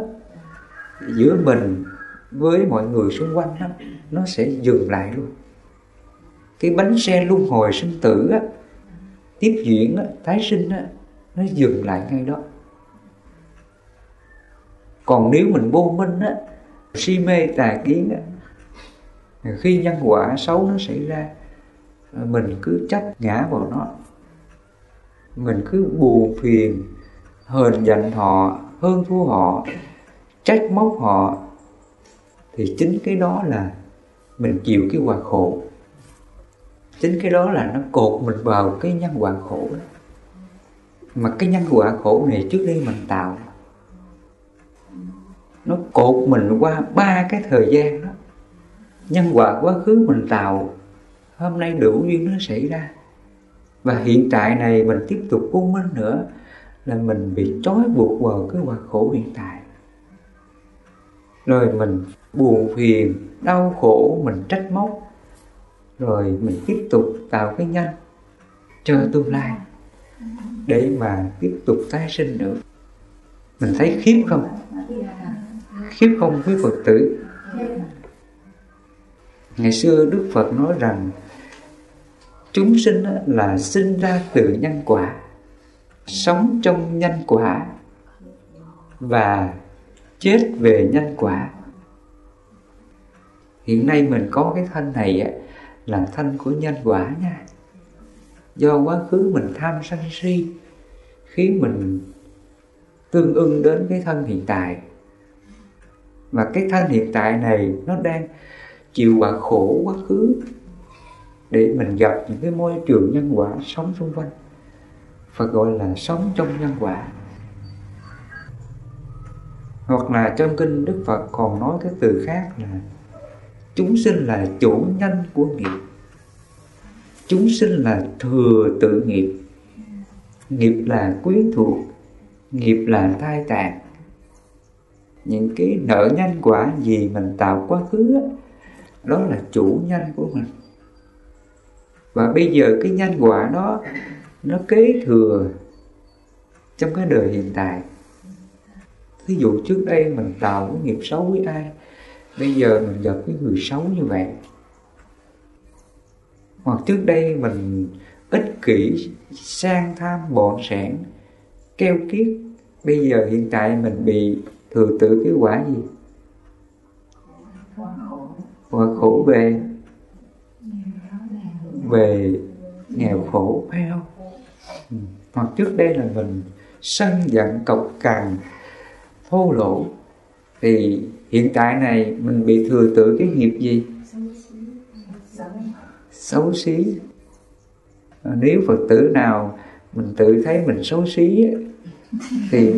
giữa mình với mọi người xung quanh đó, nó sẽ dừng lại luôn. Cái bánh xe luân hồi sinh tử á, tiếp diễn á, tái sinh á, nó dừng lại ngay đó còn nếu mình vô minh á, si mê tà kiến á, khi nhân quả xấu nó xảy ra, mình cứ trách ngã vào nó mình cứ buồn phiền, hờn giận họ, hơn thua họ, trách móc họ, thì chính cái đó là mình chịu cái quả khổ chính cái đó là nó cột mình vào cái nhân quả khổ đó. mà cái nhân quả khổ này trước đây mình tạo nó cột mình qua ba cái thời gian đó. Nhân quả quá khứ mình tạo hôm nay đủ duyên nó xảy ra. Và hiện tại này mình tiếp tục vô minh nữa, là mình bị trói buộc vào cái quả khổ hiện tại. Rồi mình buồn phiền, đau khổ, mình trách móc. Rồi mình tiếp tục tạo cái nhân cho tương lai, để mà tiếp tục tái sinh nữa. Mình thấy khiếp không? Khiếp không với phật tử. Ngày xưa đức phật nói rằng, chúng sinh là sinh ra từ nhân quả, sống trong nhân quả và chết về nhân quả. Hiện nay mình có cái thân này là thân của nhân quả nha. Do quá khứ mình tham sân si, khiến mình tương ưng đến cái thân hiện tại và cái thân hiện tại này nó đang chịu quả khổ, quá khứ để mình gặp những cái môi trường nhân quả sống xung quanh. Phật gọi là sống trong nhân quả. Hoặc là trong kinh Đức Phật còn nói cái từ khác là chúng sinh là chủ nhân của nghiệp. Chúng sinh là thừa tự nghiệp. Nghiệp là quyến thuộc, nghiệp là thai tàn những cái nợ nhân quả gì mình tạo quá khứ đó, đó là chủ nhân của mình. Và bây giờ cái nhân quả đó nó kế thừa trong cái đời hiện tại. Thí dụ trước đây mình tạo cái nghiệp xấu với ai bây giờ mình gặp cái người xấu như vậy. Hoặc trước đây mình ích kỷ sang tham bọn sản keo kiết bây giờ hiện tại mình bị thừa tự cái quả gì? Quả khổ về. Về nghèo khổ. Phải không ừ. hoặc trước đây là mình sân giận cộc cằn thô lỗ. Thì hiện tại này mình bị thừa tự cái nghiệp gì? Xấu xí. Nếu phật tử nào mình tự thấy mình xấu xí thì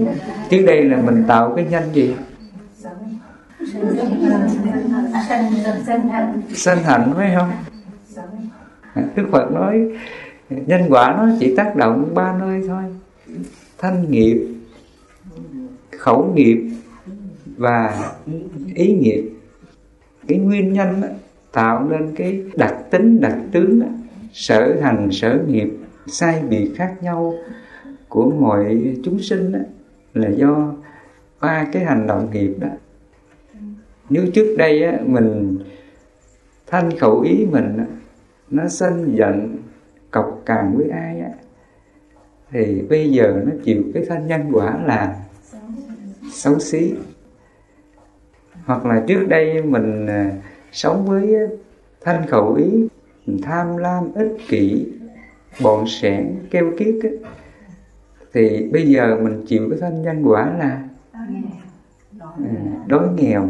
trước đây là mình tạo cái nhân gì? Sanh hạnh phải không? À, Đức phật nói nhân quả nó chỉ tác động ba nơi thôi. Thanh nghiệp khẩu nghiệp và ý nghiệp. Cái nguyên nhân đó, tạo nên cái đặc tính đặc tướng đó, sở hành sở nghiệp sai biệt khác nhau của mọi chúng sinh đó, là do ba cái hành động nghiệp đó. Nếu trước đây á, mình thanh khẩu ý mình nó sân giận cọc càng với ai á thì bây giờ nó chịu cái thân nhân quả là xấu xí. Hoặc là trước đây mình à, sống với thanh khẩu ý tham lam ích kỷ bọn sẻn keo kiết á, thì bây giờ mình chịu cái thân nhân quả là đói nghèo.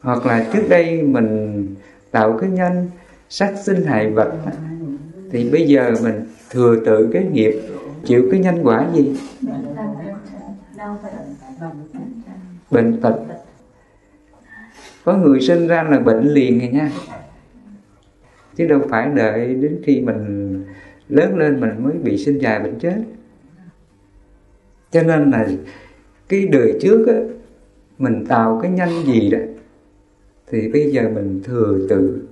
Hoặc là trước đây mình tạo cái nhân sát sinh hại vật thì bây giờ mình thừa tự cái nghiệp chịu cái nhân quả gì? Bệnh tật. Có người sinh ra là bệnh liền rồi nha. Chứ đâu phải đợi đến khi mình lớn lên mình mới bị sinh già bệnh chết. Cho nên là cái đời trước á, mình tạo cái nhân gì đó thì bây giờ mình thừa tự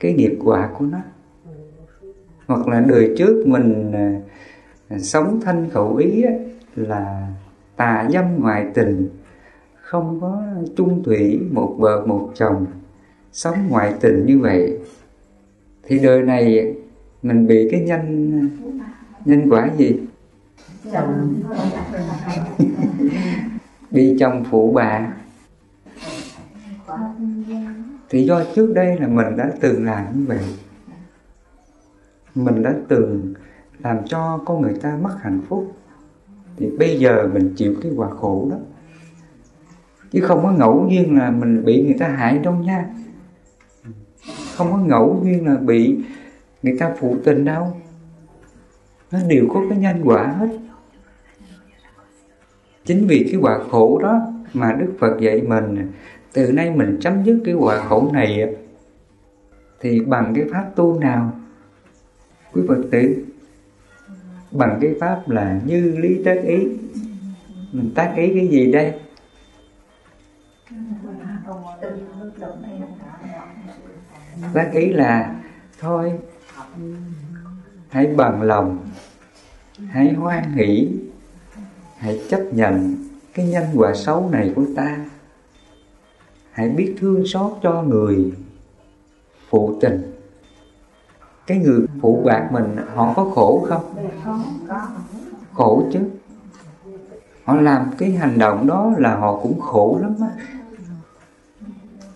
cái nghiệp quả của nó. Hoặc là đời trước mình à, à, sống thanh khẩu ý á, là tà dâm ngoại tình không có chung thủy một vợ một chồng sống ngoại tình như vậy. Thì đời này mình bị cái nhân nhân quả gì? Bị chồng phụ bạc thì do trước đây là mình đã từng làm như vậy. Mình đã từng làm cho con người ta mất hạnh phúc. Thì bây giờ mình chịu cái quả khổ đó. Chứ không có ngẫu nhiên là mình bị người ta hại đâu nha. Không có ngẫu nhiên là bị người ta phụ tình đâu. Nó đều có cái nhân quả hết. Chính vì cái quả khổ đó mà đức phật dạy mình, từ nay mình chấm dứt cái quả khổ này thì bằng cái pháp tu nào? Quý phật tử, bằng cái pháp là như lý tác ý. Mình tác ý cái gì đây? Tác ý là, thôi hãy bằng lòng, hãy hoan hỷ, hãy chấp nhận cái nhân quả xấu này của ta. Hãy biết thương xót cho người phụ tình. Cái người phụ bạc mình, họ có khổ không? Khổ chứ. Họ làm cái hành động đó là họ cũng khổ lắm á.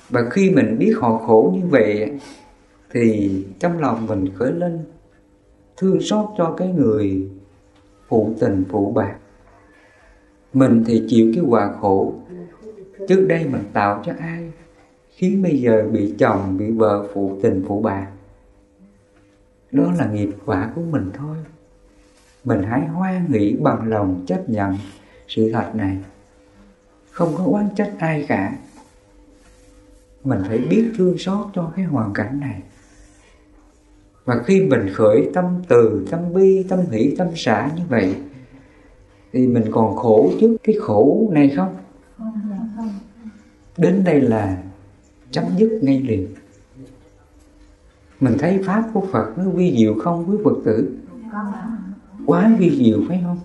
Và khi mình biết họ khổ như vậy thì trong lòng mình khởi lên thương xót cho cái người phụ tình phụ bạc. Mình thì chịu cái quả khổ trước đây mình tạo cho ai, khiến bây giờ bị chồng, bị vợ phụ tình phụ bạc. Đó là nghiệp quả của mình thôi. Mình hãy hoan nghĩ bằng lòng chấp nhận sự thật này. Không có oán trách ai cả. Mình phải biết thương xót cho cái hoàn cảnh này mà khi mình khởi tâm từ, tâm bi, tâm hỷ, tâm xả như vậy, thì mình còn khổ trước cái khổ này không? Đến đây là chấm dứt ngay liền. Mình thấy pháp của Phật nó vi diệu không quý Phật tử? Quá vi diệu phải không?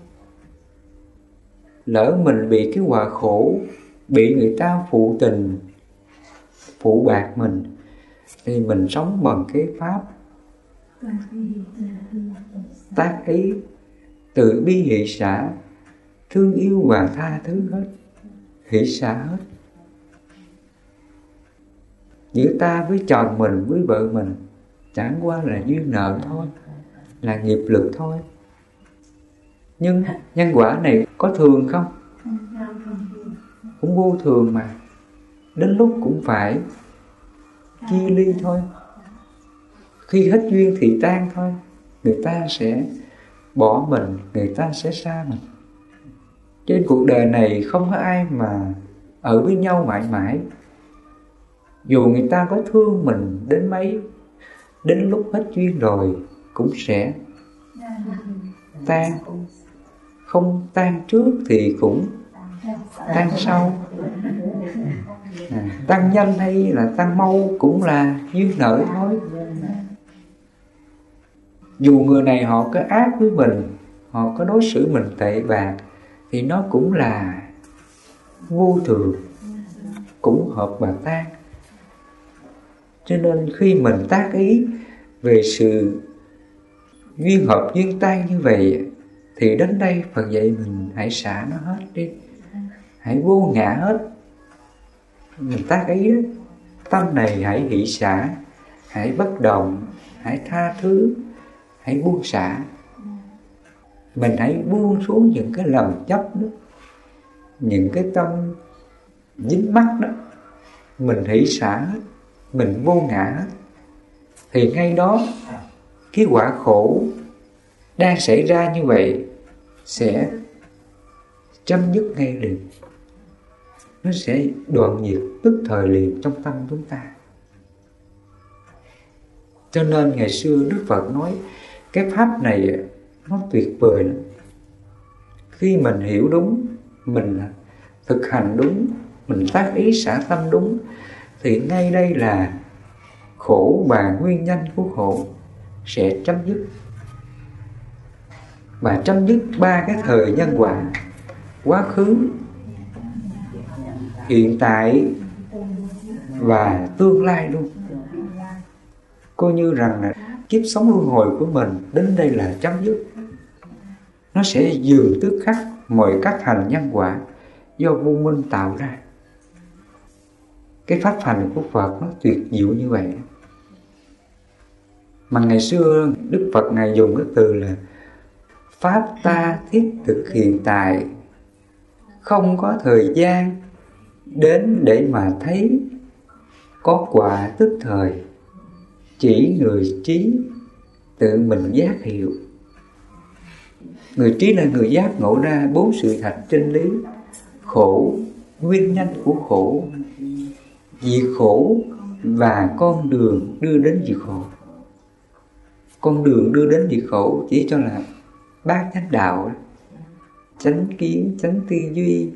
Lỡ mình bị cái quả khổ bị người ta phụ tình, phụ bạc mình, thì mình sống bằng cái pháp tác ý, tự bi hỷ xã, thương yêu và tha thứ hết, hỷ xã hết. Giữa ta với chồng mình, với vợ mình, chẳng qua là duyên nợ thôi, là nghiệp lực thôi. Nhưng nhân quả này có thường không? Cũng vô thường mà, đến lúc cũng phải chia ly thôi khi hết duyên thì tan thôi. Người ta sẽ bỏ mình người ta sẽ xa mình. Trên cuộc đời này không có ai mà ở với nhau mãi mãi. Dù người ta có thương mình đến mấy đến lúc hết duyên rồi cũng sẽ tan. Không tan trước thì cũng tan sau. À, tăng nhanh hay là tăng mau cũng là duyên nợ thôi dù người này họ có ác với mình, họ có đối xử mình tệ bạc, thì nó cũng là vô thường, cũng hợp và tan cho nên khi mình tác ý về sự duyên hợp duyên tan như vậy, thì đến đây Phật dạy mình hãy xả nó hết đi, hãy vô ngã hết. Mình tác ý đó, tâm này hãy hỷ xả, hãy bất động, hãy tha thứ hãy buông xả. Mình hãy buông xuống những cái lầm chấp đó, những cái tâm dính mắc đó. Mình hỷ xả hết, mình vô ngã hết. Thì ngay đó, cái quả khổ đang xảy ra như vậy sẽ chấm dứt ngay liền. Nó sẽ đoạn diệt tức thời liền trong tâm chúng ta. Cho nên ngày xưa Đức Phật nói cái pháp này nó tuyệt vời lắm. Khi mình hiểu đúng, mình thực hành đúng, mình tác ý xả tâm đúng, thì ngay đây là khổ và nguyên nhân của khổ sẽ chấm dứt. Và chấm dứt ba cái thời nhân quả, quá khứ, hiện tại và tương lai luôn. Coi như rằng là kiếp sống luân hồi của mình, đến đây là chấm dứt. Nó sẽ dừng tức khắc mọi các hành nhân quả do vô minh tạo ra. Cái pháp hành của Phật nó tuyệt diệu như vậy. Mà ngày xưa, Đức Phật ngài dùng cái từ là pháp ta thiết thực hiện tại. Không có thời gian đến để mà thấy có quả tức thời chỉ người trí tự mình giác hiệu. Người trí là người giác ngộ ra bốn sự thật chân lý. Khổ, nguyên nhân của khổ. Diệt khổ và con đường đưa đến diệt khổ. Con đường đưa đến diệt khổ chỉ cho là ba chánh đạo. Chánh kiến, chánh tư duy,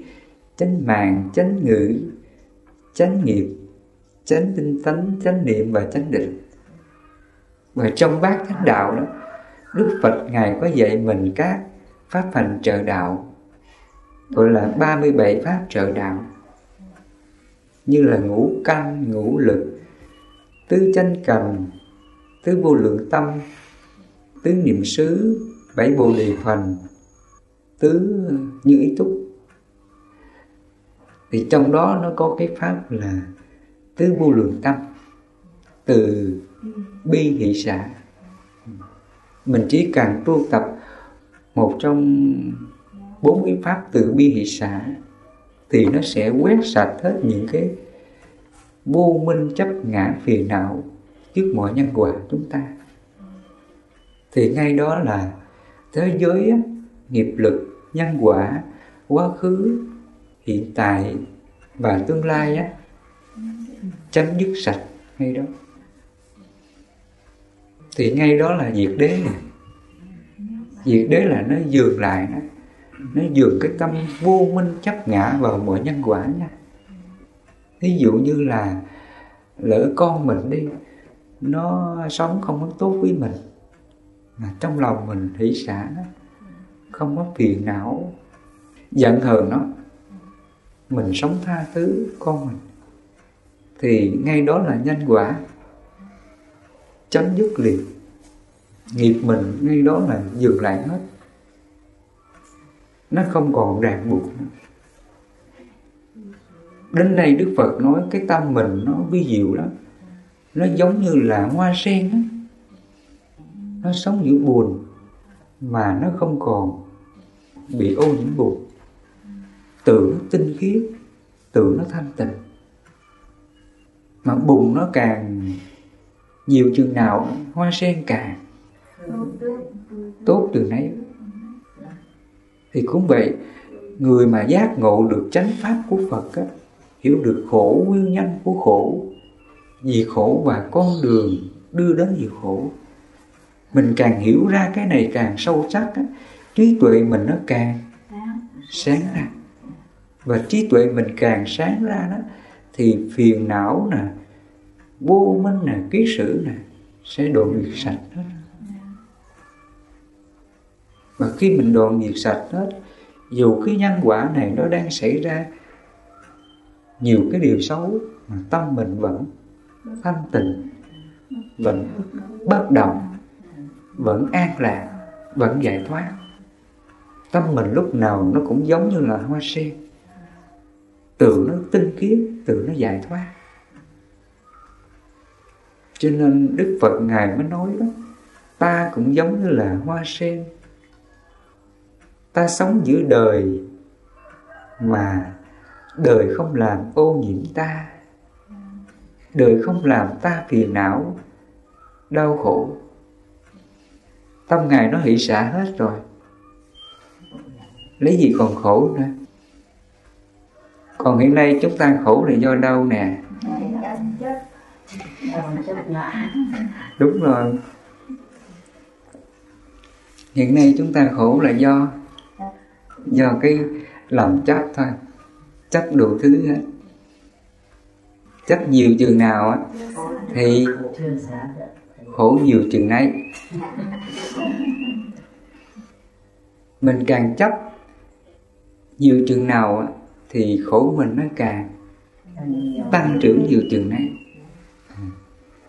chánh mạng, chánh ngữ, chánh nghiệp, chánh tinh tấn, chánh niệm và chánh định và trong bát chánh đạo đó, đức phật ngài có dạy mình các pháp hành trợ đạo, gọi là 37 pháp trợ đạo, như là ngũ căn, ngũ lực, tứ chánh cần tứ vô lượng tâm, tứ niệm xứ, bảy bồ đề phần, tứ như ý túc. Thì trong đó nó có cái pháp là tứ vô lượng tâm, từ bi hỷ xã mình chỉ cần tu tập một trong bốn cái pháp từ bi hỷ xã thì nó sẽ quét sạch hết những cái vô minh chấp ngã phiền não trước mọi nhân quả chúng ta. Thì ngay đó là thế giới nghiệp lực, nhân quả, quá khứ, hiện tại và tương lai á, chấm dứt sạch ngay đó thì ngay đó là diệt đế này. Diệt đế là nó dường lại nó nó dường cái tâm vô minh chấp ngã vào mọi nhân quả nha. Thí dụ như là lỡ con mình đi, nó sống không có tốt với mình, mà trong lòng mình hỷ xả nó không có phiền não, giận hờn nó, mình sống tha thứ con mình, thì ngay đó là nhân quả chấm dứt liền. Nghiệp mình ngay đó là dừng lại hết. Nó không còn ràng buộc nữa. Đến đây đức phật nói cái tâm mình nó vi diệu lắm. Nó giống như là hoa sen á. Nó sống giữa buồn mà nó không còn bị ô nhiễm buồn. Tự nó tinh khiết, tự nó thanh tịnh. Mà bùn nó càng nhiều chừng nào hoa sen càng tốt từ nấy. Thì cũng vậy người mà giác ngộ được chánh pháp của Phật á, hiểu được khổ nguyên nhân của khổ vì khổ và con đường đưa đến diệt khổ. Mình càng hiểu ra cái này càng sâu sắc á, trí tuệ mình nó càng sáng ra. Và trí tuệ mình càng sáng ra đó thì phiền não nè vô minh nè ký sử nè sẽ độ diệt sạch hết. Và khi mình đoạn diệt sạch hết, dù cái nhân quả này nó đang xảy ra, nhiều cái điều xấu, mà tâm mình vẫn thanh tịnh, vẫn bất động, vẫn an lạc, vẫn giải thoát. Tâm mình lúc nào nó cũng giống như là hoa sen. Tự nó tinh khiết, tự nó giải thoát cho nên đức phật ngài mới nói đó, ta cũng giống như là hoa sen. Ta sống giữa đời mà đời không làm ô nhiễm ta. Đời không làm ta phiền não, đau khổ. Tâm ngài nó hỷ xả hết rồi. Lấy gì còn khổ nữa? Còn hiện nay chúng ta khổ là do đâu nè đúng rồi. Hiện nay chúng ta khổ là do do cái lòng chấp thôi. Chấp đủ thứ hết. Chấp nhiều chừng nào á, thì khổ nhiều chừng ấy mình càng chấp nhiều chừng nào thì khổ mình nó càng tăng trưởng nhiều chừng này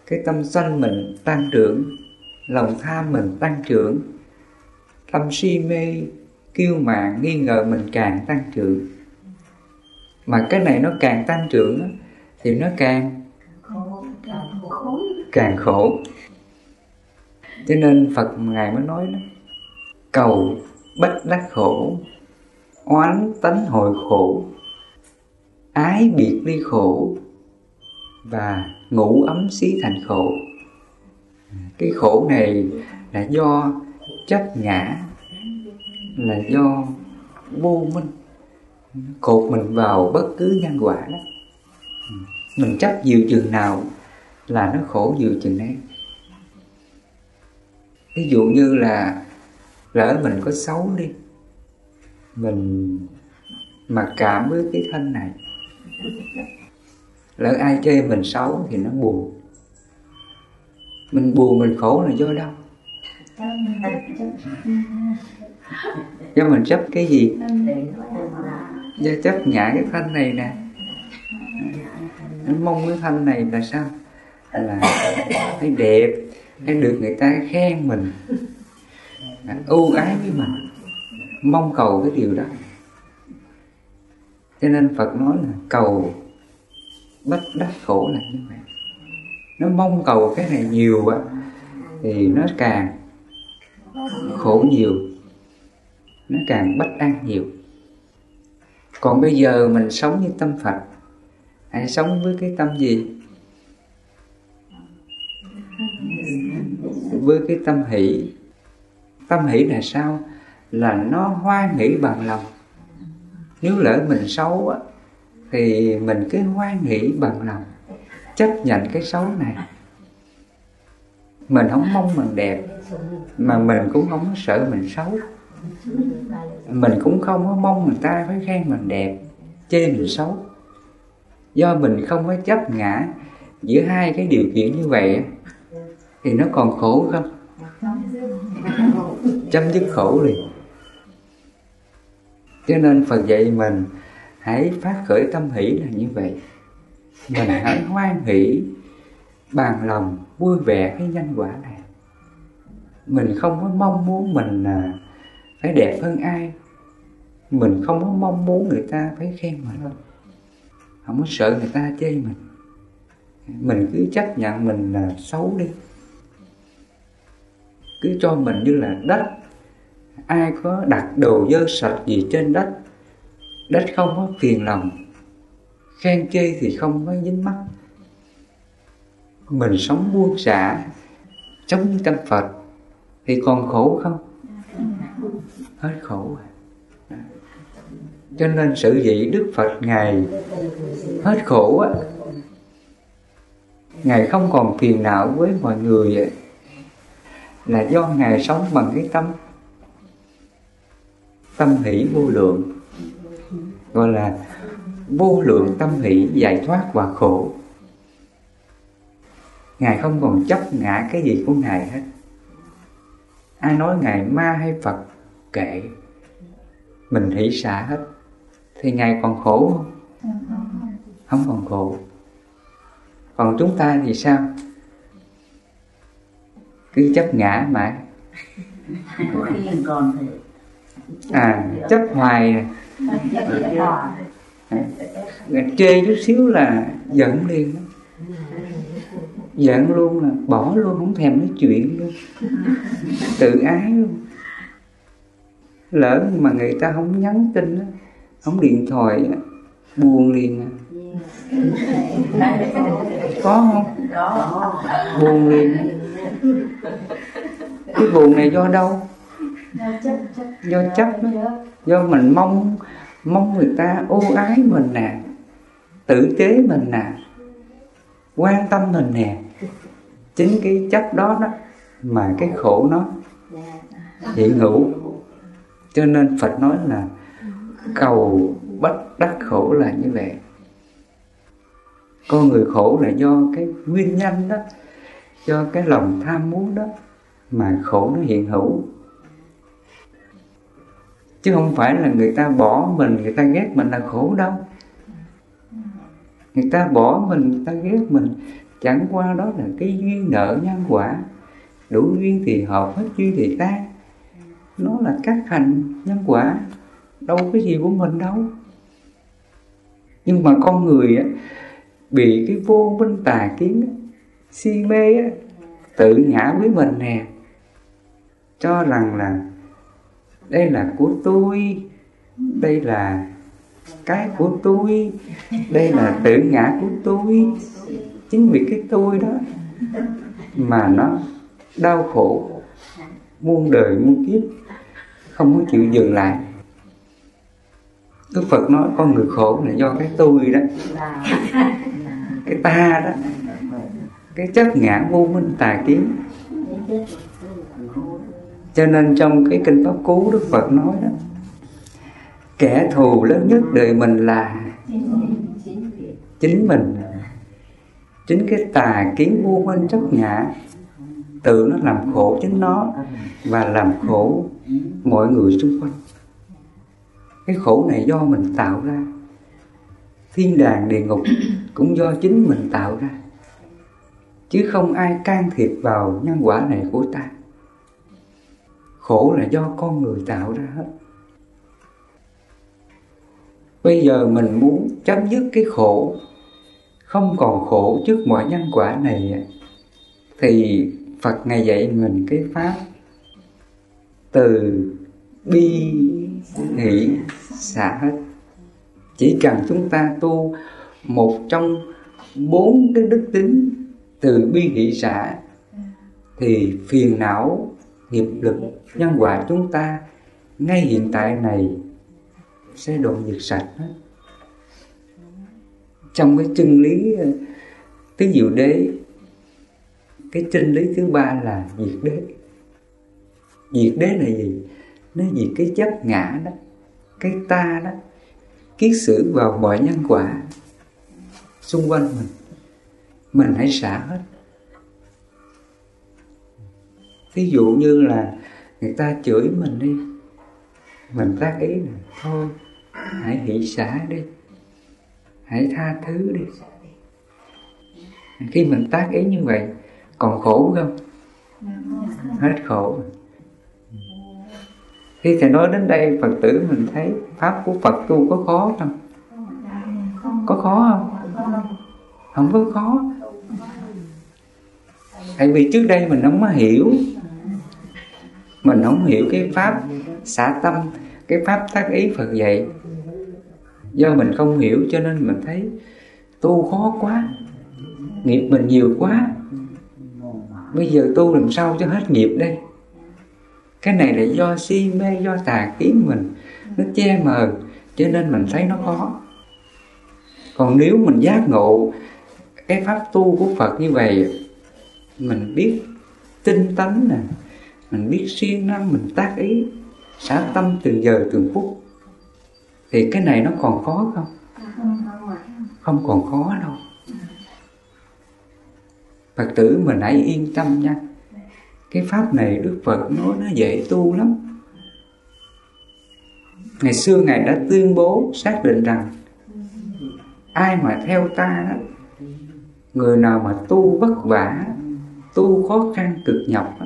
cái tâm sân mình tăng trưởng, lòng tham mình tăng trưởng. Tâm si mê, kiêu mạn, nghi ngờ mình càng tăng trưởng. Mà cái này nó càng tăng trưởng thì nó càng càng khổ. Cho nên phật ngài mới nói đó, cầu bất đắc khổ, oán tánh hồi khổ, ái biệt ly khổ và ngủ ấm xí thành khổ. Cái khổ này là do chấp ngã, là do vô minh, cột mình vào bất cứ nhân quả đó. Mình chấp nhiều chừng nào là nó khổ nhiều chừng đấy. Ví dụ như là lỡ mình có xấu đi, mình mặc cảm với cái thân này lỡ ai chê mình xấu thì nó buồn. Mình buồn mình khổ là do đâu? Do mình chấp cái gì? Do chấp ngã cái thân này nè. Nó mong cái thân này là sao? Là thấy đẹp hay được người ta khen mình. Ưu ái với mình. Mong cầu cái điều đó. Cho nên phật nói là cầu bất đắc khổ là như vậy nó mong cầu cái này nhiều á thì nó càng khổ nhiều, nó càng bất an nhiều. Còn bây giờ mình sống như tâm phật, hãy sống với cái tâm gì? Với cái tâm hỷ. Tâm hỷ là sao? Là nó hoan hỷ bằng lòng. Nếu lỡ mình xấu á thì mình cứ hoan hỷ bằng lòng, chấp nhận cái xấu này. Mình không mong mình đẹp, mà mình cũng không sợ mình xấu. Mình cũng không có mong người ta phải khen mình đẹp, chê mình xấu. Do mình không có chấp ngã giữa hai cái điều kiện như vậy thì nó còn khổ không? Chấm dứt khổ liền. Cho nên phật dạy mình hãy phát khởi tâm hỷ là như vậy. Mình hãy hoan hỷ bàn lòng vui vẻ cái nhân quả này. Mình không có mong muốn mình à, phải đẹp hơn ai. Mình không có mong muốn người ta phải khen mình. Không có sợ người ta chê mình. Mình cứ chấp nhận mình là xấu đi. Cứ cho mình như là đất. Ai có đặt đồ dơ sạch gì trên đất đất không có phiền lòng, khen chê thì không có dính mắt. Mình sống buông xả sống như tâm phật thì còn khổ không? Hết khổ cho nên sự vị đức phật ngài hết khổ á. Ngài không còn phiền não với mọi người ấy. là do ngài sống bằng cái tâm tâm hỷ vô lượng gọi là vô lượng tâm hỷ giải thoát và khổ. Ngài không còn chấp ngã cái gì của ngài hết. Ai nói ngài ma hay phật kệ mình hỷ xả hết. Thì ngài còn khổ không? Không còn khổ. Còn chúng ta thì sao? Cứ chấp ngã mãi. À chấp hoài chê chút xíu là giận liền đó. Giận luôn là bỏ luôn, không thèm nói chuyện luôn. Tự ái luôn. Lỡ mà người ta không nhắn tin không điện thoại buồn liền à. Có không? Buồn liền. Cái buồn này do đâu? Do chấp đó. Do mình mong mong người ta ưu ái mình nè, tử tế mình nè, quan tâm mình nè. Chính cái chấp đó đó mà cái khổ nó hiện hữu. Cho nên phật nói là cầu bất đắc khổ là như vậy. Con người khổ là do cái nguyên nhân đó, do cái lòng tham muốn đó mà khổ nó hiện hữu chứ không phải là người ta bỏ mình người ta ghét mình là khổ đâu. Người ta bỏ mình người ta ghét mình. Chẳng qua đó là cái duyên nợ nhân quả. Đủ duyên thì hợp hết duyên thì tan. Nó là các hành nhân quả. Đâu cái gì của mình đâu. Nhưng mà con người á, bị cái vô minh tà kiến si mê á, tự ngã với mình nè. Cho rằng là đây là của tôi. Đây là cái của tôi. Đây là tự ngã của tôi. Chính vì cái tôi đó mà nó đau khổ, muôn đời muôn kiếp, không có chịu dừng lại. Đức Phật nói con người khổ là do cái tôi đó. Cái ta đó. Cái chấp ngã vô minh tà kiến cho nên trong cái kinh pháp cú Đức Phật nói đó, kẻ thù lớn nhất đời mình là chính mình. Chính cái tà kiến vô minh chấp ngã tự nó làm khổ chính nó và làm khổ mọi người xung quanh. Cái khổ này do mình tạo ra. Thiên đàng địa ngục cũng do chính mình tạo ra. Chứ không ai can thiệp vào nhân quả này của ta khổ là do con người tạo ra hết. Bây giờ mình muốn chấm dứt cái khổ, không còn khổ trước mọi nhân quả này thì Phật ngày dạy mình cái pháp từ bi hỷ xả hết. Chỉ cần chúng ta tu một trong bốn cái đức tính từ bi hỷ xả, thì phiền não nghiệp lực nhân quả chúng ta, ngay hiện tại này, sẽ độ diệt sạch hết. Trong cái chân lý ờ, tứ diệu đế, cái chân lý thứ ba là diệt đế. Diệt đế là gì? Nó diệt cái chấp ngã đó, cái ta đó, kiết xử vào mọi nhân quả xung quanh mình. Mình hãy xả hết. Ví dụ như là người ta chửi mình đi, mình tác ý là, thôi, hãy hỷ xả đi, hãy tha thứ đi. Khi mình tác ý như vậy, còn khổ không? Hết khổ khi thầy nói đến đây, phật tử mình thấy pháp của phật tu có khó không? Có khó không? Không có khó. Tại vì trước đây mình không có hiểu mình không hiểu cái pháp xả tâm, cái pháp tác ý phật dạy. Do mình không hiểu cho nên mình thấy tu khó quá, nghiệp mình nhiều quá. Bây giờ tu làm sao cho hết nghiệp đây? Cái này là do si mê, do tà kiến mình, nó che mờ, cho nên mình thấy nó khó. Còn nếu mình giác ngộ cái pháp tu của phật như vậy, mình biết tinh tấn nè mình biết siêng năng mình tác ý xả tâm từng giờ từng phút. Thì cái này nó còn khó không? Không còn khó đâu. Phật tử mình hãy yên tâm nha. Cái pháp này đức phật nói nó dễ tu lắm. Ngày xưa ngài đã tuyên bố xác định rằng ai mà theo ta đó người nào mà tu vất vả tu khó khăn cực nhọc đó,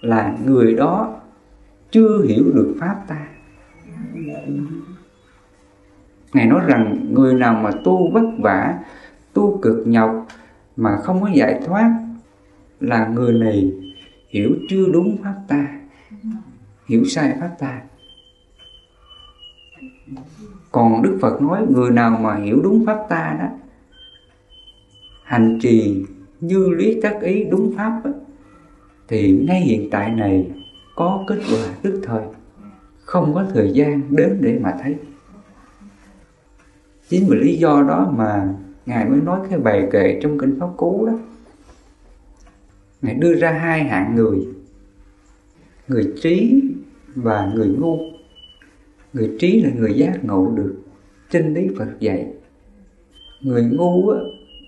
là người đó chưa hiểu được pháp ta. Ngài nói rằng người nào mà tu vất vả tu cực nhọc mà không có giải thoát là người này hiểu chưa đúng pháp ta hiểu sai pháp ta. Còn đức phật nói người nào mà hiểu đúng pháp ta đó hành trì như lý tác ý đúng pháp đó, thì ngay hiện tại này có kết quả tức thời. Không có thời gian đến để mà thấy. Chính vì lý do đó mà ngài mới nói cái bài kệ trong kinh pháp cú đó. Ngài đưa ra hai hạng người người trí và người ngu. Người trí là người giác ngộ được, chân lý phật dạy. Người ngu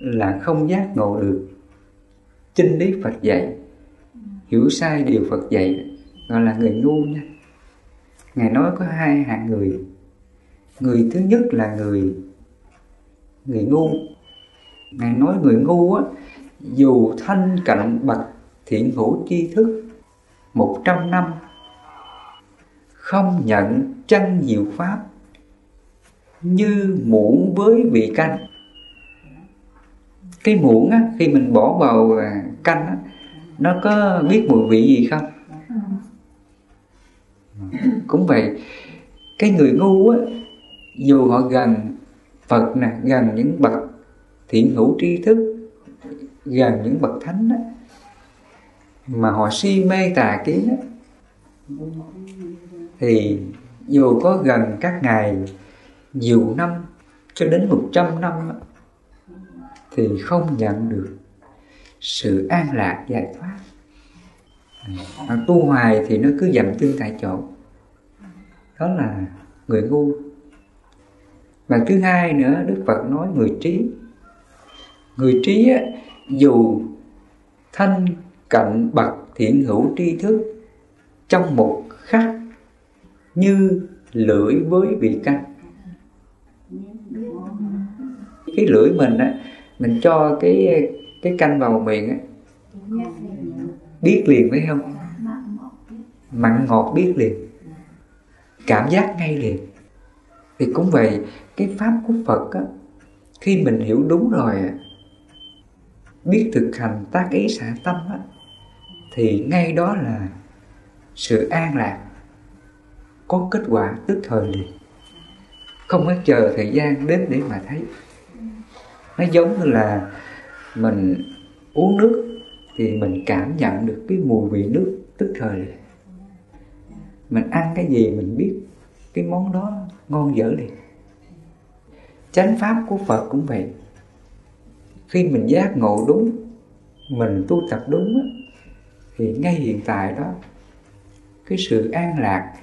là không giác ngộ được, chân lý phật dạy hiểu sai điều phật dạy, gọi là người ngu nha. Ngài nói có hai hạng người. Người thứ nhất là người người ngu. Ngài nói người ngu á, dù thanh cạnh bậc thiện hữu tri thức một trăm năm, không nhận chân diệu pháp, như muỗng với vị canh. Cái muỗng á, khi mình bỏ vào canh á nó có biết mùi vị gì không? Cũng vậy cái người ngu á dù họ gần Phật nè gần những bậc thiện hữu tri thức gần những bậc thánh á mà họ si mê tà kiến á thì dù có gần các ngài nhiều năm cho đến một trăm năm á, thì không nhận được sự an lạc giải thoát. À, tu hoài thì nó cứ dậm chân tại chỗ. Đó là người ngu. Và thứ hai nữa đức phật nói người trí. Người trí á, dù thanh cận bậc thiện hữu tri thức trong một khắc như lưỡi với vị canh. Cái lưỡi mình á mình cho cái cái canh vào miệng á. Biết liền phải không? Mặn ngọt biết. Liền. Cảm giác ngay liền. Thì cũng vậy cái pháp của Phật á khi mình hiểu đúng rồi biết thực hành tác ý xả tâm á thì ngay đó là sự an lạc có kết quả tức thời liền. Không phải chờ thời gian đến để mà thấy. Nó giống như là mình uống nước thì mình cảm nhận được cái mùi vị nước tức thời. Liền mình ăn cái gì mình biết cái món đó ngon dở liền. Chánh pháp của phật cũng vậy. Khi mình giác ngộ đúng, mình tu tập đúng thì ngay hiện tại đó, cái sự an lạc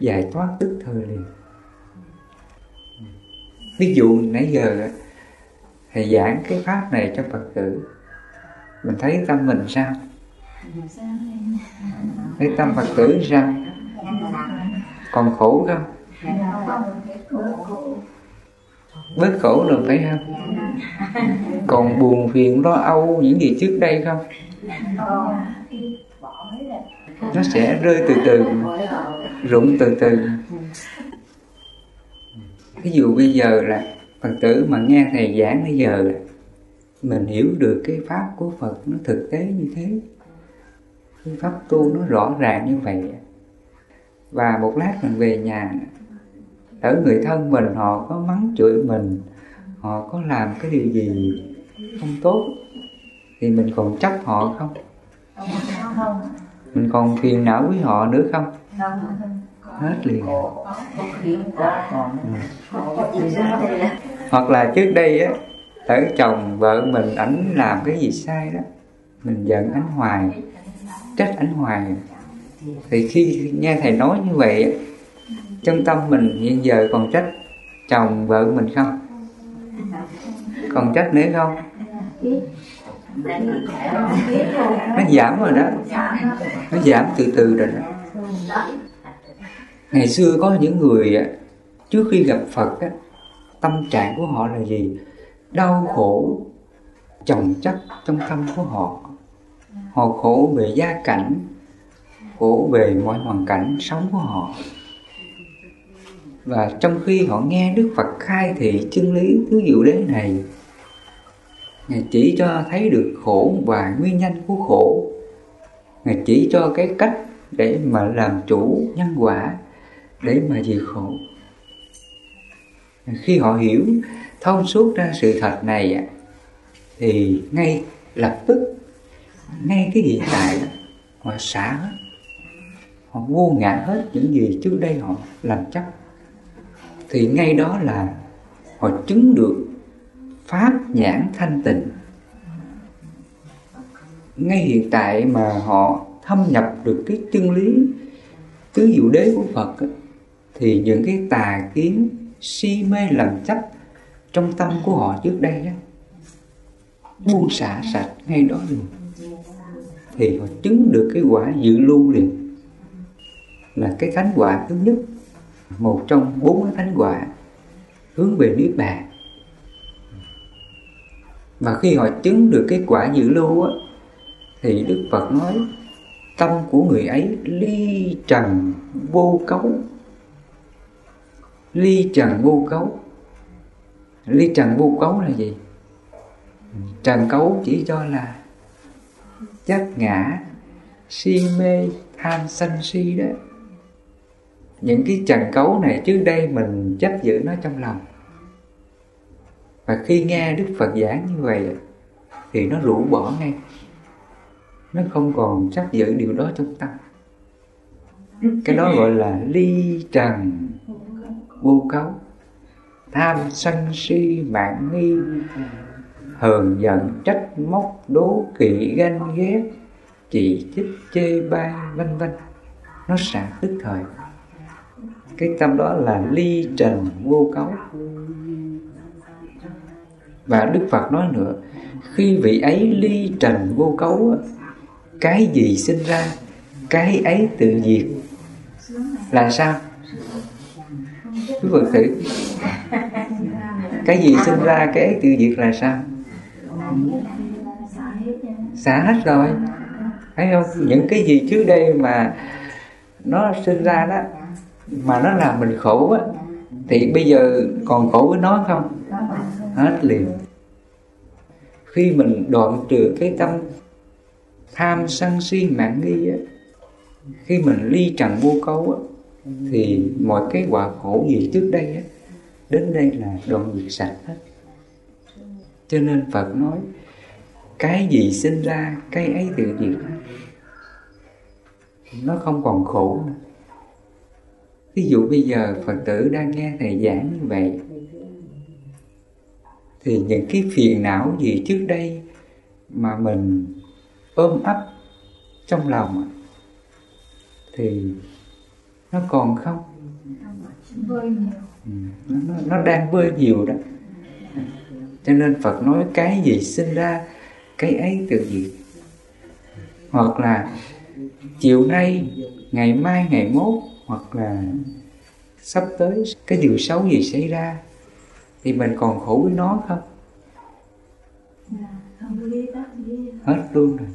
giải thoát tức thời liền. Ví dụ nãy giờ thì giảng cái pháp này cho phật tử. Mình thấy tâm mình sao? Thấy tâm phật tử sao? Còn khổ không? Bớt khổ được phải không? Còn buồn phiền lo âu những gì trước đây không? Nó sẽ rơi từ từ, rụng từ từ. Ví dụ bây giờ là phật tử mà nghe thầy giảng bây giờ mình hiểu được cái pháp của phật nó thực tế như thế. Cái pháp tu nó rõ ràng như vậy. Và một lát mình về nhà ở người thân mình họ có mắng chửi mình họ có làm cái điều gì không tốt thì mình còn chấp họ không? Mình còn phiền não với họ nữa không? Hết liền hoặc là trước đây á ở chồng vợ mình ảnh làm cái gì sai đó mình giận ảnh hoài trách ảnh hoài. Thì khi nghe thầy nói như vậy trong tâm mình hiện giờ còn trách chồng vợ mình không? Còn trách nữa không? Nó giảm rồi đó. Nó giảm từ từ rồi đó. Ngày xưa có những người trước khi gặp phật á, tâm trạng của họ là gì? Đau khổ, chồng chất trong tâm của họ. Họ khổ về gia cảnh, khổ về mọi hoàn cảnh sống của họ. Và trong khi họ nghe Đức Phật khai thị chân lý thứ diệu đế này, Ngài chỉ cho thấy được khổ và nguyên nhân của khổ. Ngài chỉ cho cái cách để mà làm chủ nhân quả, Để mà diệt khổ. Khi họ hiểu, thông suốt ra sự thật này Thì ngay lập tức, Ngay cái hiện tại, Họ xả hết. Họ vô ngã hết những gì trước đây họ làm chấp. Thì ngay đó là họ chứng được pháp nhãn thanh tịnh. Ngay hiện tại mà họ thâm nhập được cái chân lý, tứ diệu đế của Phật thì những cái tà kiến si mê lầm chấp trong tâm của họ trước đây á, buông xả sạch ngay đó liền thì họ chứng được cái quả dự lưu liền là cái thánh quả thứ nhất một trong bốn thánh quả hướng về niết bàn. Và khi họ chứng được cái quả dự lưu á thì đức phật nói tâm của người ấy ly trần vô cấu ly trần vô cấu. Ly trần vô cấu là gì? Trần cấu chỉ cho là chất ngã, si mê, tham sân si đó. Những cái trần cấu này trước đây mình chấp giữ nó trong lòng. Và khi nghe đức phật giảng như vậy thì nó rũ bỏ ngay. Nó không còn chấp giữ điều đó trong tâm. Cái đó gọi là ly trần vô cấu. Tham sân si mạng nghi, hờn giận trách móc đố kỵ ganh ghét, chỉ trích chê bai, vân vân. Nó xả tức thời. Cái tâm đó là ly trần vô cấu. Và đức phật nói nữa, khi vị ấy ly trần vô cấu cái gì sinh ra, cái ấy tự diệt. Là sao? Cứ phật thử cái gì sinh ra, cái ấy tiêu diệt là sao? Xả hết rồi. Thấy không? Những cái gì trước đây mà nó sinh ra đó, mà nó làm mình khổ á, thì bây giờ còn khổ với nó không? Hết liền. Khi mình đoạn trừ cái tâm tham sân si mạng nghi á, khi mình ly trần vô cấu á thì mọi cái quả khổ gì trước đây á, đến đây là đoạn diệt sạch hết. Cho nên phật nói, cái gì sinh ra, cái ấy tự diệt nó không còn khổ nữa. Ví dụ bây giờ phật tử đang nghe thầy giảng như vậy, thì những cái phiền não gì trước đây mà mình ôm ấp trong lòng thì nó còn không? Ừ, nó, nó đang vơi nhiều đó. Cho nên phật nói cái gì sinh ra cái ấy tự diệt hoặc là chiều nay ngày mai ngày mốt hoặc là sắp tới cái điều xấu gì xảy ra thì mình còn khổ với nó không? Hết. Luôn rồi.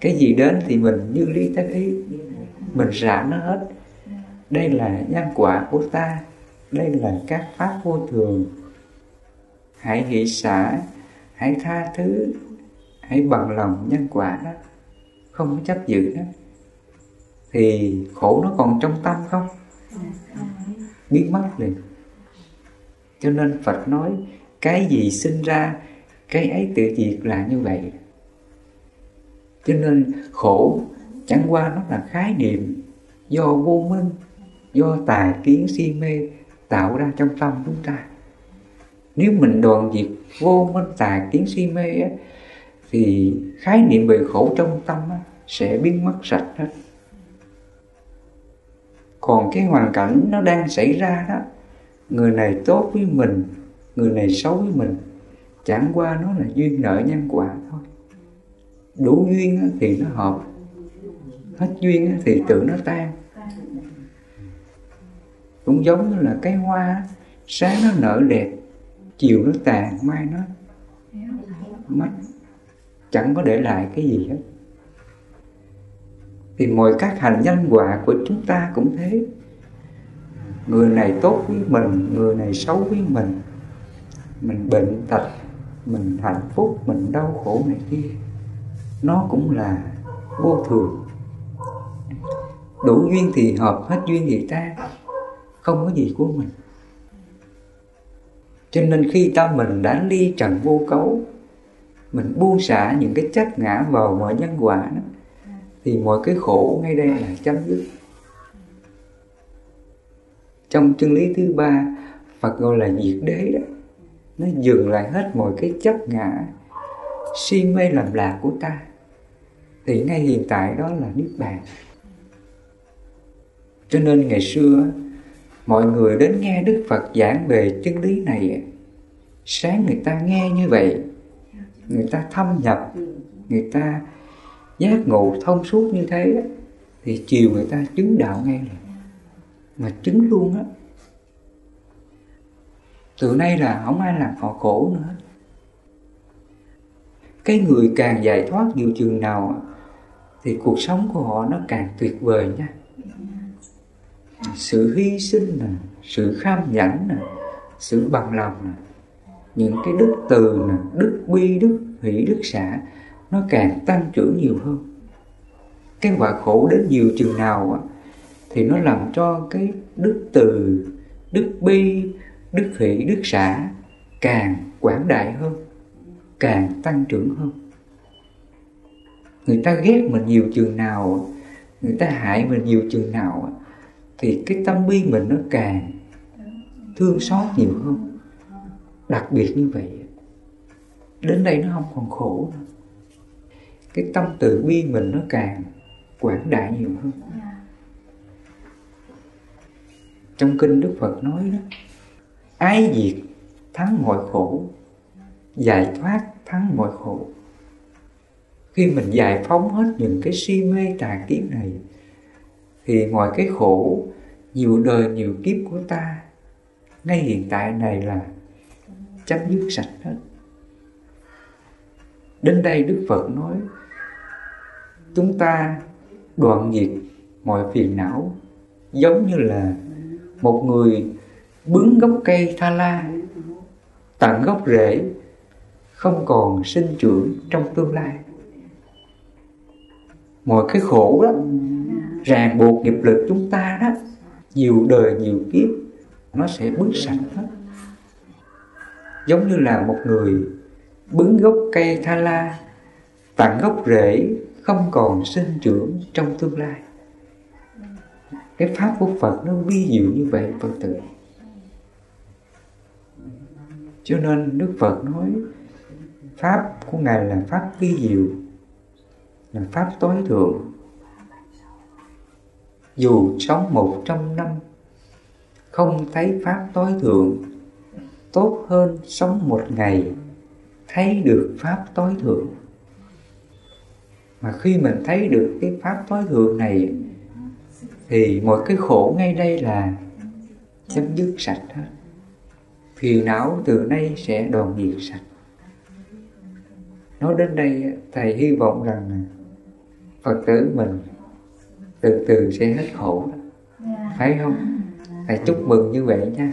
Cái gì đến thì mình như lý tác ý. Mình xả nó hết đây là nhân quả của ta. Đây là các pháp vô thường. Hãy hỷ xả, hãy tha thứ, hãy bằng lòng nhân quả đó. Không có chấp giữ đó. Thì khổ nó còn trong tâm không? Biến mất liền. Cho nên phật nói, cái gì sinh ra, cái ấy tự diệt là như vậy. Cho nên khổ chẳng qua nó là khái niệm do vô minh do tà kiến si mê tạo ra trong tâm chúng ta. Nếu mình đoàn diệt vô minh tà kiến si mê á, thì khái niệm về khổ trong tâm á, sẽ biến mất sạch hết. Còn cái hoàn cảnh nó đang xảy ra đó người này tốt với mình người này xấu với mình chẳng qua nó là duyên nợ nhân quả thôi. Đủ duyên thì nó hợp hết duyên thì tự nó tan cũng giống như là cái hoa sáng nó nở đẹp, chiều nó tàn, mai nó mất. Chẳng có để lại cái gì hết. Thì mọi các hành nhân quả của chúng ta cũng thế. Người này tốt với mình, người này xấu với mình. Mình bệnh tật, mình hạnh phúc, mình đau khổ này kia. Nó cũng là vô thường. Đủ duyên thì hợp hết duyên thì tan không có gì của mình. Cho nên khi tâm mình đã ly trần vô cấu, mình buông xả những cái chất ngã vào mọi nhân quả đó, thì mọi cái khổ ngay đây là chấm dứt. Trong chân lý thứ ba, Phật gọi là diệt đế đó, nó dừng lại hết mọi cái chấp ngã, si mê làm lạc của ta. Thì ngay hiện tại đó là niết bàn. Cho nên ngày xưa mọi người đến nghe đức phật giảng về chân lý này. Sáng người ta nghe như vậy, người ta thâm nhập, người ta giác ngộ thông suốt như thế, thì chiều người ta chứng đạo ngay này mà chứng luôn á. Từ nay là không ai làm họ khổ nữa. Cái người càng giải thoát nhiều chừng nào, thì cuộc sống của họ nó càng tuyệt vời nha sự hy sinh nè, sự kham nhẫn nè, sự bằng lòng nè, những cái đức từ nè, đức bi, đức hỷ, đức xả nó càng tăng trưởng nhiều hơn. Cái quả khổ đến nhiều chừng nào thì nó làm cho cái đức từ, đức bi, đức hỷ, đức xả càng quảng đại hơn, càng tăng trưởng hơn. Người ta ghét mình nhiều chừng nào, người ta hại mình nhiều chừng nào thì cái tâm bi mình nó càng thương xót nhiều hơn. Đặc biệt như vậy, đến đây nó không còn khổ nữa. Cái tâm từ bi mình nó càng quảng đại nhiều hơn. Trong kinh đức phật nói đó ái diệt thắng mọi khổ, giải thoát thắng mọi khổ. Khi mình giải phóng hết những cái si mê tà kiến này thì mọi cái khổ, nhiều đời nhiều kiếp của ta, ngay hiện tại này là chấm dứt sạch hết. Đến đây đức phật nói, chúng ta đoạn diệt mọi phiền não, giống như là một người bứng gốc cây tha la, tận gốc rễ, không còn sinh trưởng trong tương lai. Mọi cái khổ đó ràng buộc nghiệp lực chúng ta đó, nhiều đời nhiều kiếp, nó sẽ bứt sạch hết. Giống như là một người bứng gốc cây tha la tận gốc rễ không còn sinh trưởng trong tương lai. Cái pháp của Phật nó vi diệu như vậy, Phật tử. Cho nên Đức Phật nói, Pháp của Ngài là Pháp vi diệu, Là Pháp tối thượng. Dù sống một trăm năm, Không thấy Pháp tối thượng. Tốt hơn sống một ngày, Thấy được Pháp tối thượng. Mà khi mình thấy được cái Pháp tối thượng này, Thì mọi cái khổ ngay đây là chấm dứt sạch hết. Phiền não từ nay sẽ đoàn diệt sạch. Nói đến đây, thầy hy vọng rằng phật tử mình từ từ sẽ hết khổ. Đó. phải không? Thầy chúc mừng như vậy nha